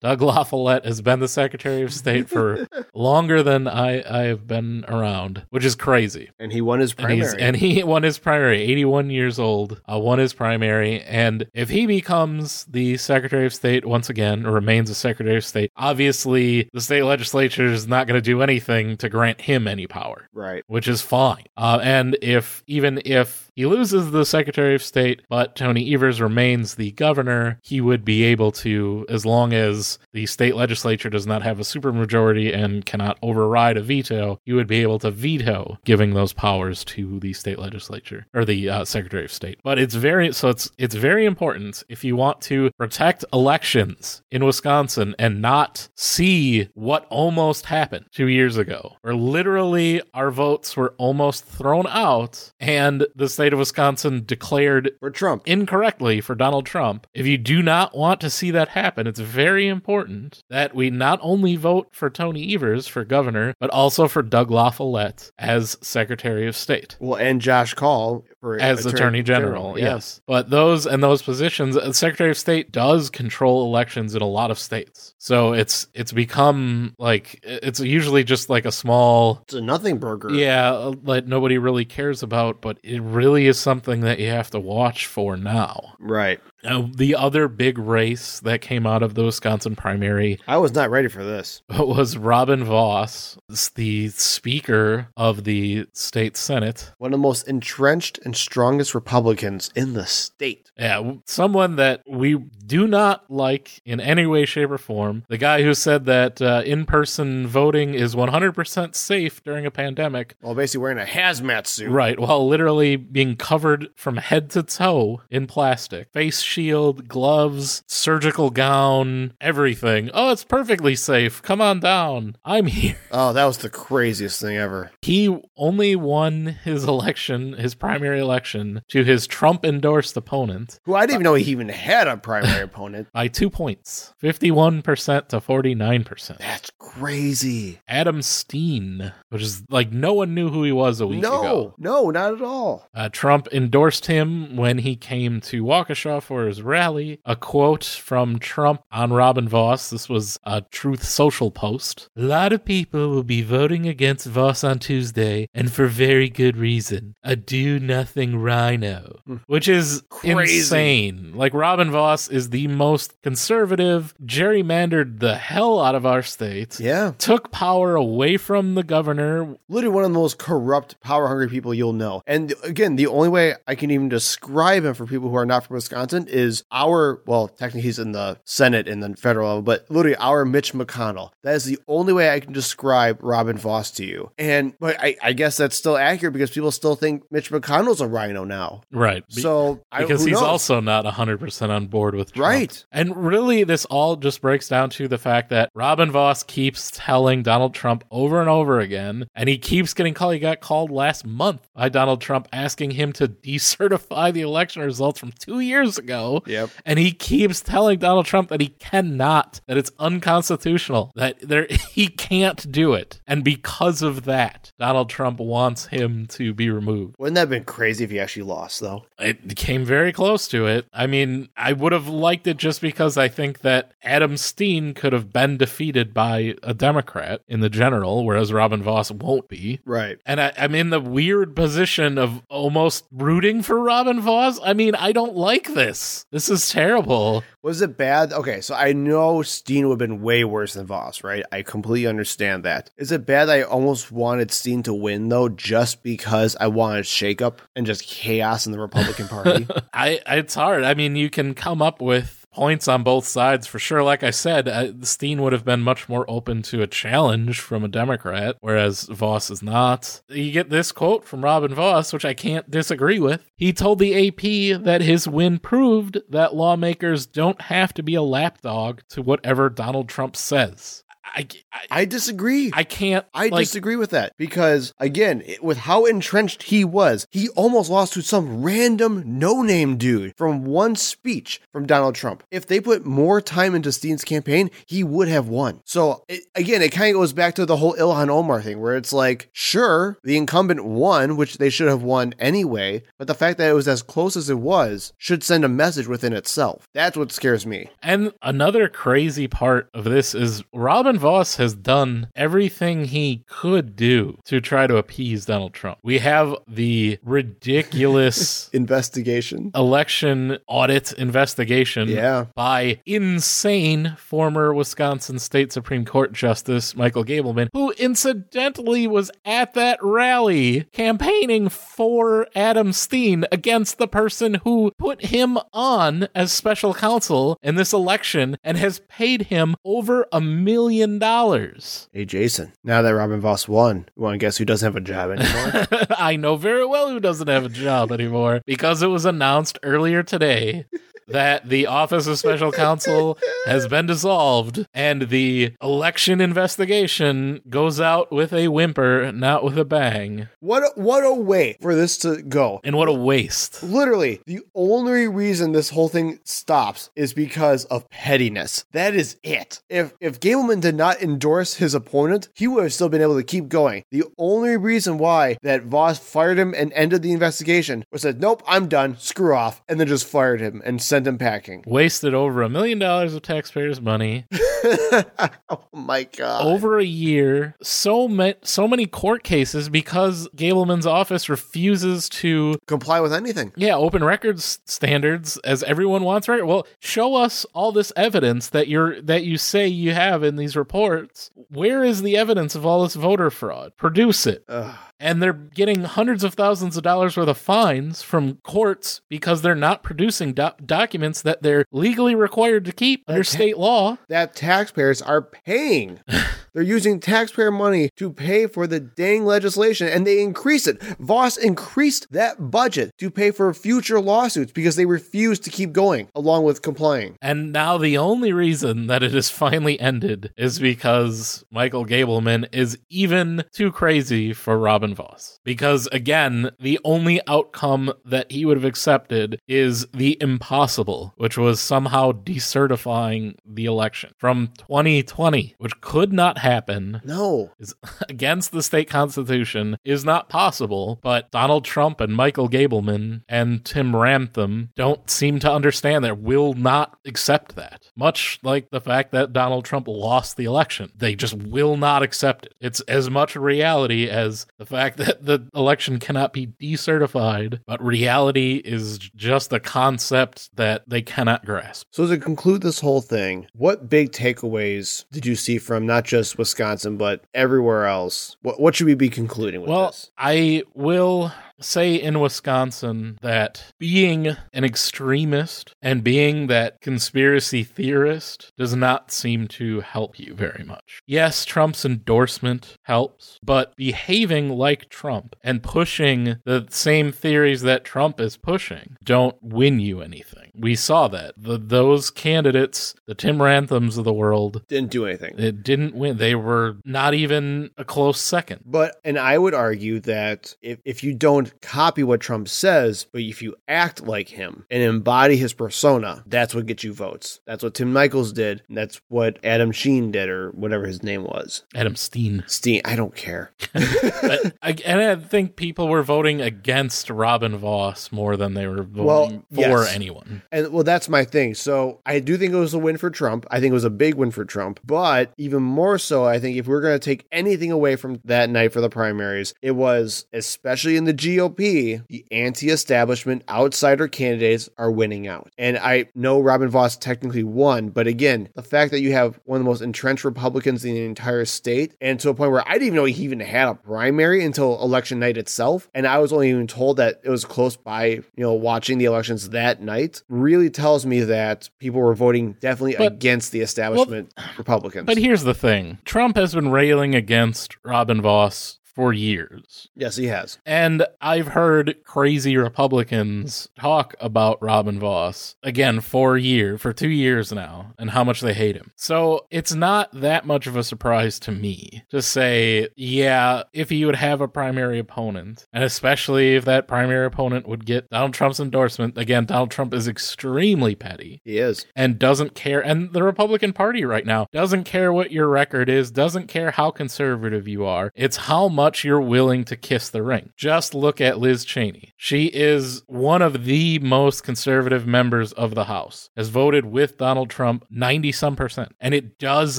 Doug La Follette has been the Secretary of State for longer than I, I have been around, which is crazy. And he won his And, primary. and he won his primary, 81 years old, uh, won his primary. And if he becomes the Secretary of State once again, or remains a Secretary of State, obviously the state legislature is not going to do anything to grant him any power right. which is fine. Uh, and if even if he loses the Secretary of State, but Tony Evers remains the governor, he would be able to, as long as the state legislature does not have a supermajority and cannot override a veto, he would be able to veto giving those powers to the state legislature or the uh, Secretary of State. But it's very so it's it's very important if you want to protect elections in Wisconsin and not see what almost happened two years ago, where literally our votes were almost thrown out and the state of Wisconsin declared For Trump. incorrectly for Donald Trump. If you do not want to see that happen, it's very important that we not only vote for Tony Evers for governor, but also for Doug La Follette as Secretary of State Well, and Josh Kaul for as attorney general, yeah. yes but those and those positions uh, secretary of state does control elections in a lot of states so it's it's become like it's usually just like a small It's a nothing burger. yeah uh, that nobody really cares about but it really is something that you have to watch for now Right. Now, the other big race that came out of the wisconsin primary I was not ready for this. was robin vos the speaker of the state senate One of the most entrenched and strongest Republicans in the state. Yeah, someone that we do not like in any way, shape, or form. The guy who said that uh, in person voting is 100% safe during a pandemic. Well, basically wearing a hazmat suit. Right, while literally being covered from head to toe in plastic. Face shield, gloves, surgical gown, everything. Oh, it's perfectly safe. Come on down. I'm here. Oh, that was the craziest thing ever. He only won his election, his primary election, to his Trump endorsed opponent Who I didn't even know he even had a primary opponent. by two points 51% to 49%. That's crazy. Adam Steen, which is like no one knew who he was a week No, ago. no, not at all. Uh, Trump endorsed him when he came to Waukesha for his rally. A quote from Trump on Robin Vos. This was a Truth Social post. A lot of people will be voting against Vos on Tuesday, and for very good reason. A do nothing RINO, hmm. which is Crazy. insane. Like Robin Vos is the most conservative, gerrymandered the hell out of our state. Yeah. Took power away from the governor, Literally one of the most corrupt, power hungry people you'll know. And again, the only way I can even describe him for people who are not from Wisconsin is our, well, technically he's in the Senate and then federal level, but literally our Mitch McConnell. That is the only way I can describe Robin Vos to you. And, but I, I guess that's still accurate because people still think Mitch McConnell's a RINO now. right? So, I, because who he's knows? also not 100% on board with Trump. Right. And really, this all just breaks down to the fact that Robin Vos keeps telling Donald Trump over and over again, and he keeps getting called. He got called last month by Donald Trump asking him to decertify the election results from two years ago. Ago. Yep. And he keeps telling Donald Trump that he cannot, that it's unconstitutional, that there he can't do it. And because of that, Donald Trump wants him to be removed. Wouldn't that have been crazy if he actually lost, though? It came very close to it. I mean, I would have liked it just because I think that Adam Steen could have been defeated by a Democrat in the general, whereas Robin Vos won't be. Right. And I, I'm in the weird position of almost rooting for Robin Vos. I mean, I don't like this. This is terrible. Was it bad? Okay, so I know Steen would have been way worse than Vos, right? I completely understand that. Is it bad I almost wanted Steen to win, though, just because I wanted shakeup and just chaos in the Republican Party? I it's hard. I mean, you can come up with points on both sides for sure. Like I said, uh, Steen would have been much more open to a challenge from a Democrat, whereas Vos is not. You get this quote from Robin Vos, which I can't disagree with. He told the AP that his win proved that lawmakers don't have to be a lapdog to whatever Donald Trump says. I, I, I disagree. I can't. I like, disagree with that because, again, it- with how entrenched he was, he almost lost to some random no name dude from one speech from Donald Trump. If they put more time into Steen's campaign, he would have won. So, it, again, it kind of goes back to the whole Ilhan Omar thing where it's like, sure, the incumbent won, which they should have won anyway, but the fact that it was as close as it was should send a message within itself. That's what scares me. And another crazy part of this is Robin Vos has done everything he could do to try to appease Donald Trump. We have the ridiculous Investigation. election audit investigation Yeah. by insane former Wisconsin State Supreme Court Justice Michael Gableman, who incidentally was at that rally campaigning for Adam Steen against the person who put him on as special counsel in this election and has paid him over a million dollars. Hey, Jason, now that Robin Vos won, you want to guess who doesn't have a job anymore? I know very well who doesn't have a job anymore because it was announced earlier today that the Office of Special Counsel has been dissolved and the election investigation goes out with a whimper, not with a bang. what, a, what a way for this to go. And what a waste. Literally, the only reason this whole thing stops is because of pettiness. That is it. If if Gableman did not endorse his opponent, he would have still been able to keep going. The only reason why that Vos fired him and ended the investigation was that nope, I'm done, screw off, and then just fired him and sent him packing. Wasted over a million dollars of taxpayers' money. oh my god. over a year, so ma- so many court cases because Gableman's office refuses to Comply with anything. yeah, open records standards as everyone wants right. Well, show us all this evidence that you're that you say you have in these reports. Where is the evidence of all this voter fraud? Produce it. Ugh. And they're getting hundreds of thousands of dollars worth of fines from courts because they're not producing doc- documents that they're legally required to keep under state law. that taxpayers are paying. They're using taxpayer money to pay for the dang legislation and they increase it. Vos increased that budget to pay for future lawsuits because they refuse to keep going along with complying. And now the only reason that it has finally ended is because Michael Gableman is even too crazy for Robin Vos. Because again, the only outcome that he would have accepted is the impossible, which was somehow decertifying the election from 2020, which could not happen No. is against the state constitution is not possible, but Donald Trump and Michael Gableman and Tim Ramthun don't seem to understand that, will not accept that. Much like the fact that Donald Trump lost the election. They just will not accept it. It's as much a reality as the fact that the election cannot be decertified, but reality is just a concept that they cannot grasp. So to conclude this whole thing, what big takeaways did you see from not just Wisconsin but everywhere else? What what should we be concluding with Well, this? I will say in Wisconsin that being an extremist and being that conspiracy theorist does not seem to help you very much. Yes, Trump's endorsement helps, but behaving like Trump and pushing the same theories that Trump is pushing don't win you anything. We saw that. The, those candidates, the Tim Ramthuns of the world, Didn't do anything. it didn't win. They were not even a close second. But and I would argue that if, if you don't don't copy what Trump says, but if you act like him and embody his persona, that's what gets you votes. That's what Tim Michels did. And that's what Adam Sheen did, or whatever his name was. Adam Steen. Steen, I don't care. But I, and I think people were voting against Robin Vos more than they were voting Well, for yes. anyone. And well, that's my thing. So I do think it was a win for Trump. I think it was a big win for Trump. But even more so, I think if we're going to take anything away from that night for the primaries, it was, especially in the GOP, the anti establishment outsider candidates are winning out. And I know Robin Vos technically won, but again, the fact that you have one of the most entrenched Republicans in the entire state, and to a point where I didn't even know he even had a primary until election night itself. And I was only even told that it was close by, you know, watching the elections that night, really tells me that people were voting definitely But- against the establishment Republicans. But here's the thing Trump has been railing against Robin Vos for years. yes, he has. And I've heard crazy Republicans talk about Robin Vos again for a year, for two years now, and how much they hate him. So it's not that much of a surprise to me to say, yeah, if he would have a primary opponent, and especially if that primary opponent would get Donald Trump's endorsement, again, Donald Trump is extremely petty He is. and doesn't care and the Republican Party right now doesn't care what your record is, doesn't care how conservative you are. It's how much you're willing to kiss the ring. Just look at Liz Cheney. She is one of the most conservative members of the House. Has voted with Donald Trump 90 some percent. And it does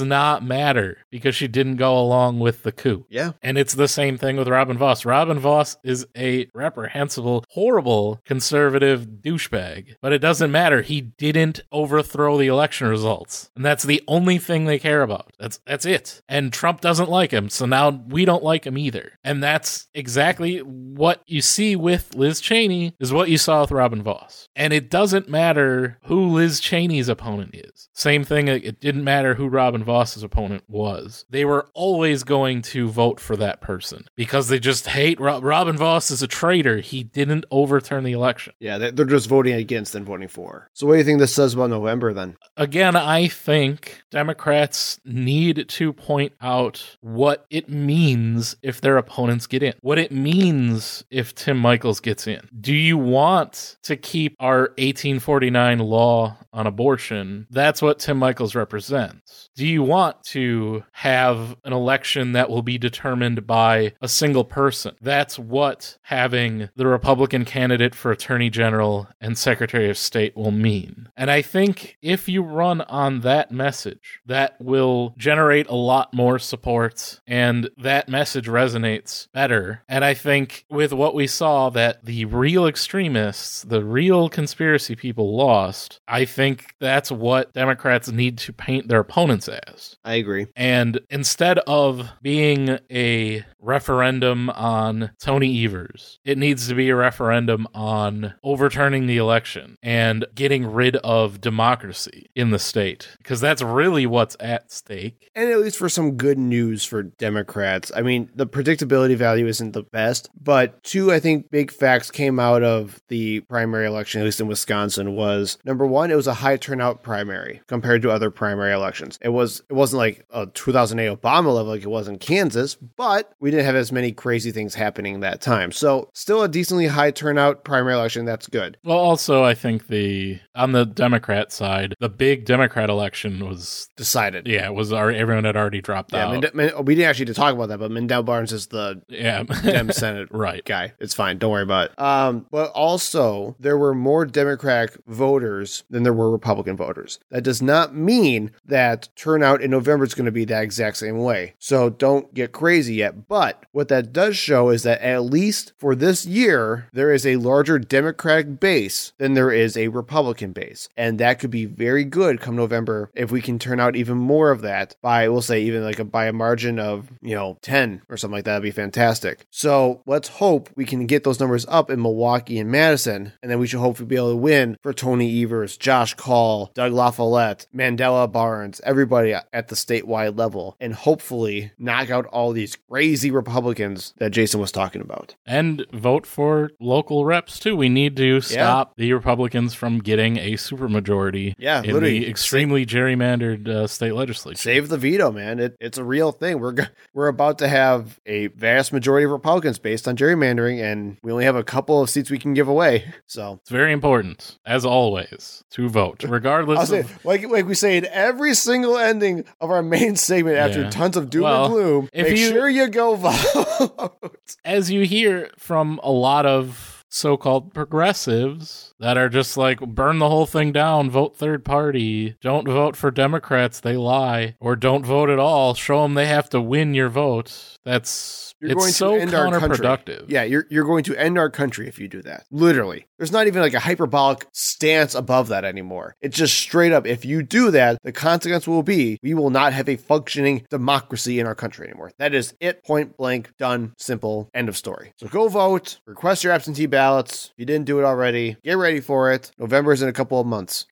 not matter because she didn't go along with the coup. Yeah. And it's the same thing with Robin Vos. Robin Vos is a reprehensible, horrible conservative douchebag. But it doesn't matter. He didn't overthrow the election results. And that's the only thing they care about. That's that's it. And Trump doesn't like him. So now we don't like him either. And that's exactly what you see with Liz Cheney is what you saw with Robin Vos. And it doesn't matter who Liz Cheney's opponent is. Same thing, it didn't matter who Robin Vos's opponent was. They were always going to vote for that person because they just hate Ro- Robin Vos is a traitor. He didn't overturn the election. Yeah, they're just voting against and voting for. So what do you think this says about November then? Again, I think Democrats need to point out what it means if their opponents get in, what it means if Tim Michels gets in. Do you want to keep our 1849 law on abortion? That's what Tim Michels represents. Do you want to have an election that will be determined by a single person? That's what having the Republican candidate for Attorney General and Secretary of State will mean. And I think if you run on that message, that will generate a lot more support and that message resonates better. And I think with what we saw that the real extremists, the real conspiracy people lost, I think that's what Democrats need to paint their opponents as. I agree. And instead of being a referendum on Tony Evers, it needs to be a referendum on overturning the election and getting rid of democracy in the state. Because that's really what's at stake. And at least for some good news for Democrats. I mean, the predictability value isn't the best, but two, I think, big facts came out of the primary election, at least in Wisconsin, was number one, it was a high turnout primary compared to other primary elections. It was it wasn't like a 2008 Obama level like it was in Kansas, but we didn't have as many crazy things happening that time. So still a decently high turnout primary election. That's good. Well, also, I think the on the Democrat side, the big Democrat election was Decided. yeah, it was already, everyone had already dropped Yeah, out. Mende- Men- we didn't actually talk about that, but Mandela Barnes is the yeah, Dem Senate right. guy. It's fine. Don't worry about it. Um, but also, there were more Democratic voters than there were Republican voters. That does not mean that turnout in November is going to be that exact same way. So don't get crazy yet. But what that does show is that at least for this year, there is a larger Democratic base than there is a Republican base. And that could be very good come November if we can turn out even more of that by, we'll say, even like a, by a margin of, you know, 10 or something like that. That'd be fantastic. So let's hope we can get those numbers up in Milwaukee and Madison. And then we should hopefully be able to win for Tony Evers, Josh Josh Kaul, Doug La Follette, Mandela Barnes, everybody at the statewide level, and hopefully knock out all these crazy Republicans that Jason was talking about. And vote for local reps too. We need to stop the Republicans from getting a supermajority Yeah, in the extremely gerrymandered uh, state legislature. Save the veto, man. It, it's a real thing. We're go- we're about to have a vast majority of Republicans based on gerrymandering, and we only have a couple of seats we can give away. So It's very important, as always, to vote, regardless I'll say, of like like we say in every single ending of our main segment after Yeah. tons of doom Well, and gloom. if Make you- sure you go vote. as you hear from a lot of so-called progressives that are just like burn the whole thing down vote third party don't vote for democrats they lie or don't vote at all show them they have to win your vote that's You're it's going so to end our country. counterproductive Yeah, you're you're going to end our country if you do that. Literally. There's not even like a hyperbolic stance above that anymore. It's just straight up if you do that, the consequence will be we will not have a functioning democracy in our country anymore. That is it point blank done simple end of story. So go vote, request your absentee ballots. If you didn't do it already, get ready for it. November is in a couple of months.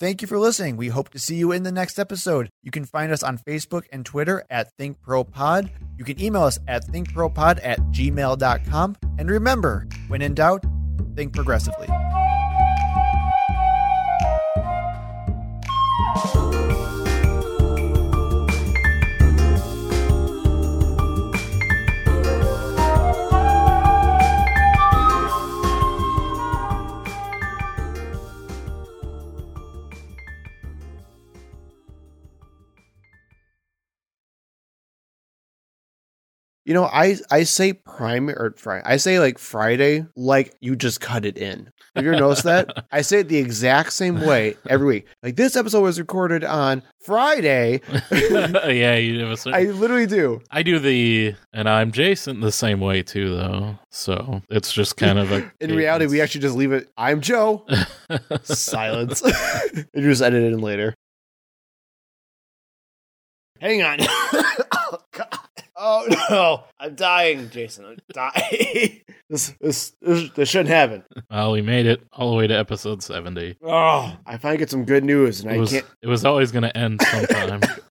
Thank you for listening. We hope to see you in the next episode. You can find us on Facebook and Twitter at ThinkProPod. You can email us at thinkpropod at gmail.com. And remember, when in doubt, think progressively. You know, I I say prime or Friday. I say like Friday, like you just cut it in. Have you ever noticed that? I say it the exact same way every week. Like this episode was recorded on Friday. yeah you have a certain I literally do. I do the, and I'm Jason the same way too, though. So it's just kind of a. In reality, we actually just leave it. I'm Joe. Silence. and you just edit it in later. Hang on. oh, God. Oh no, I'm dying, Jason. I'm dying. this, this this this shouldn't happen. well, we made it all the way to episode seventy. Oh, I finally get some good news, and It I was, can't. it was always going to end sometime.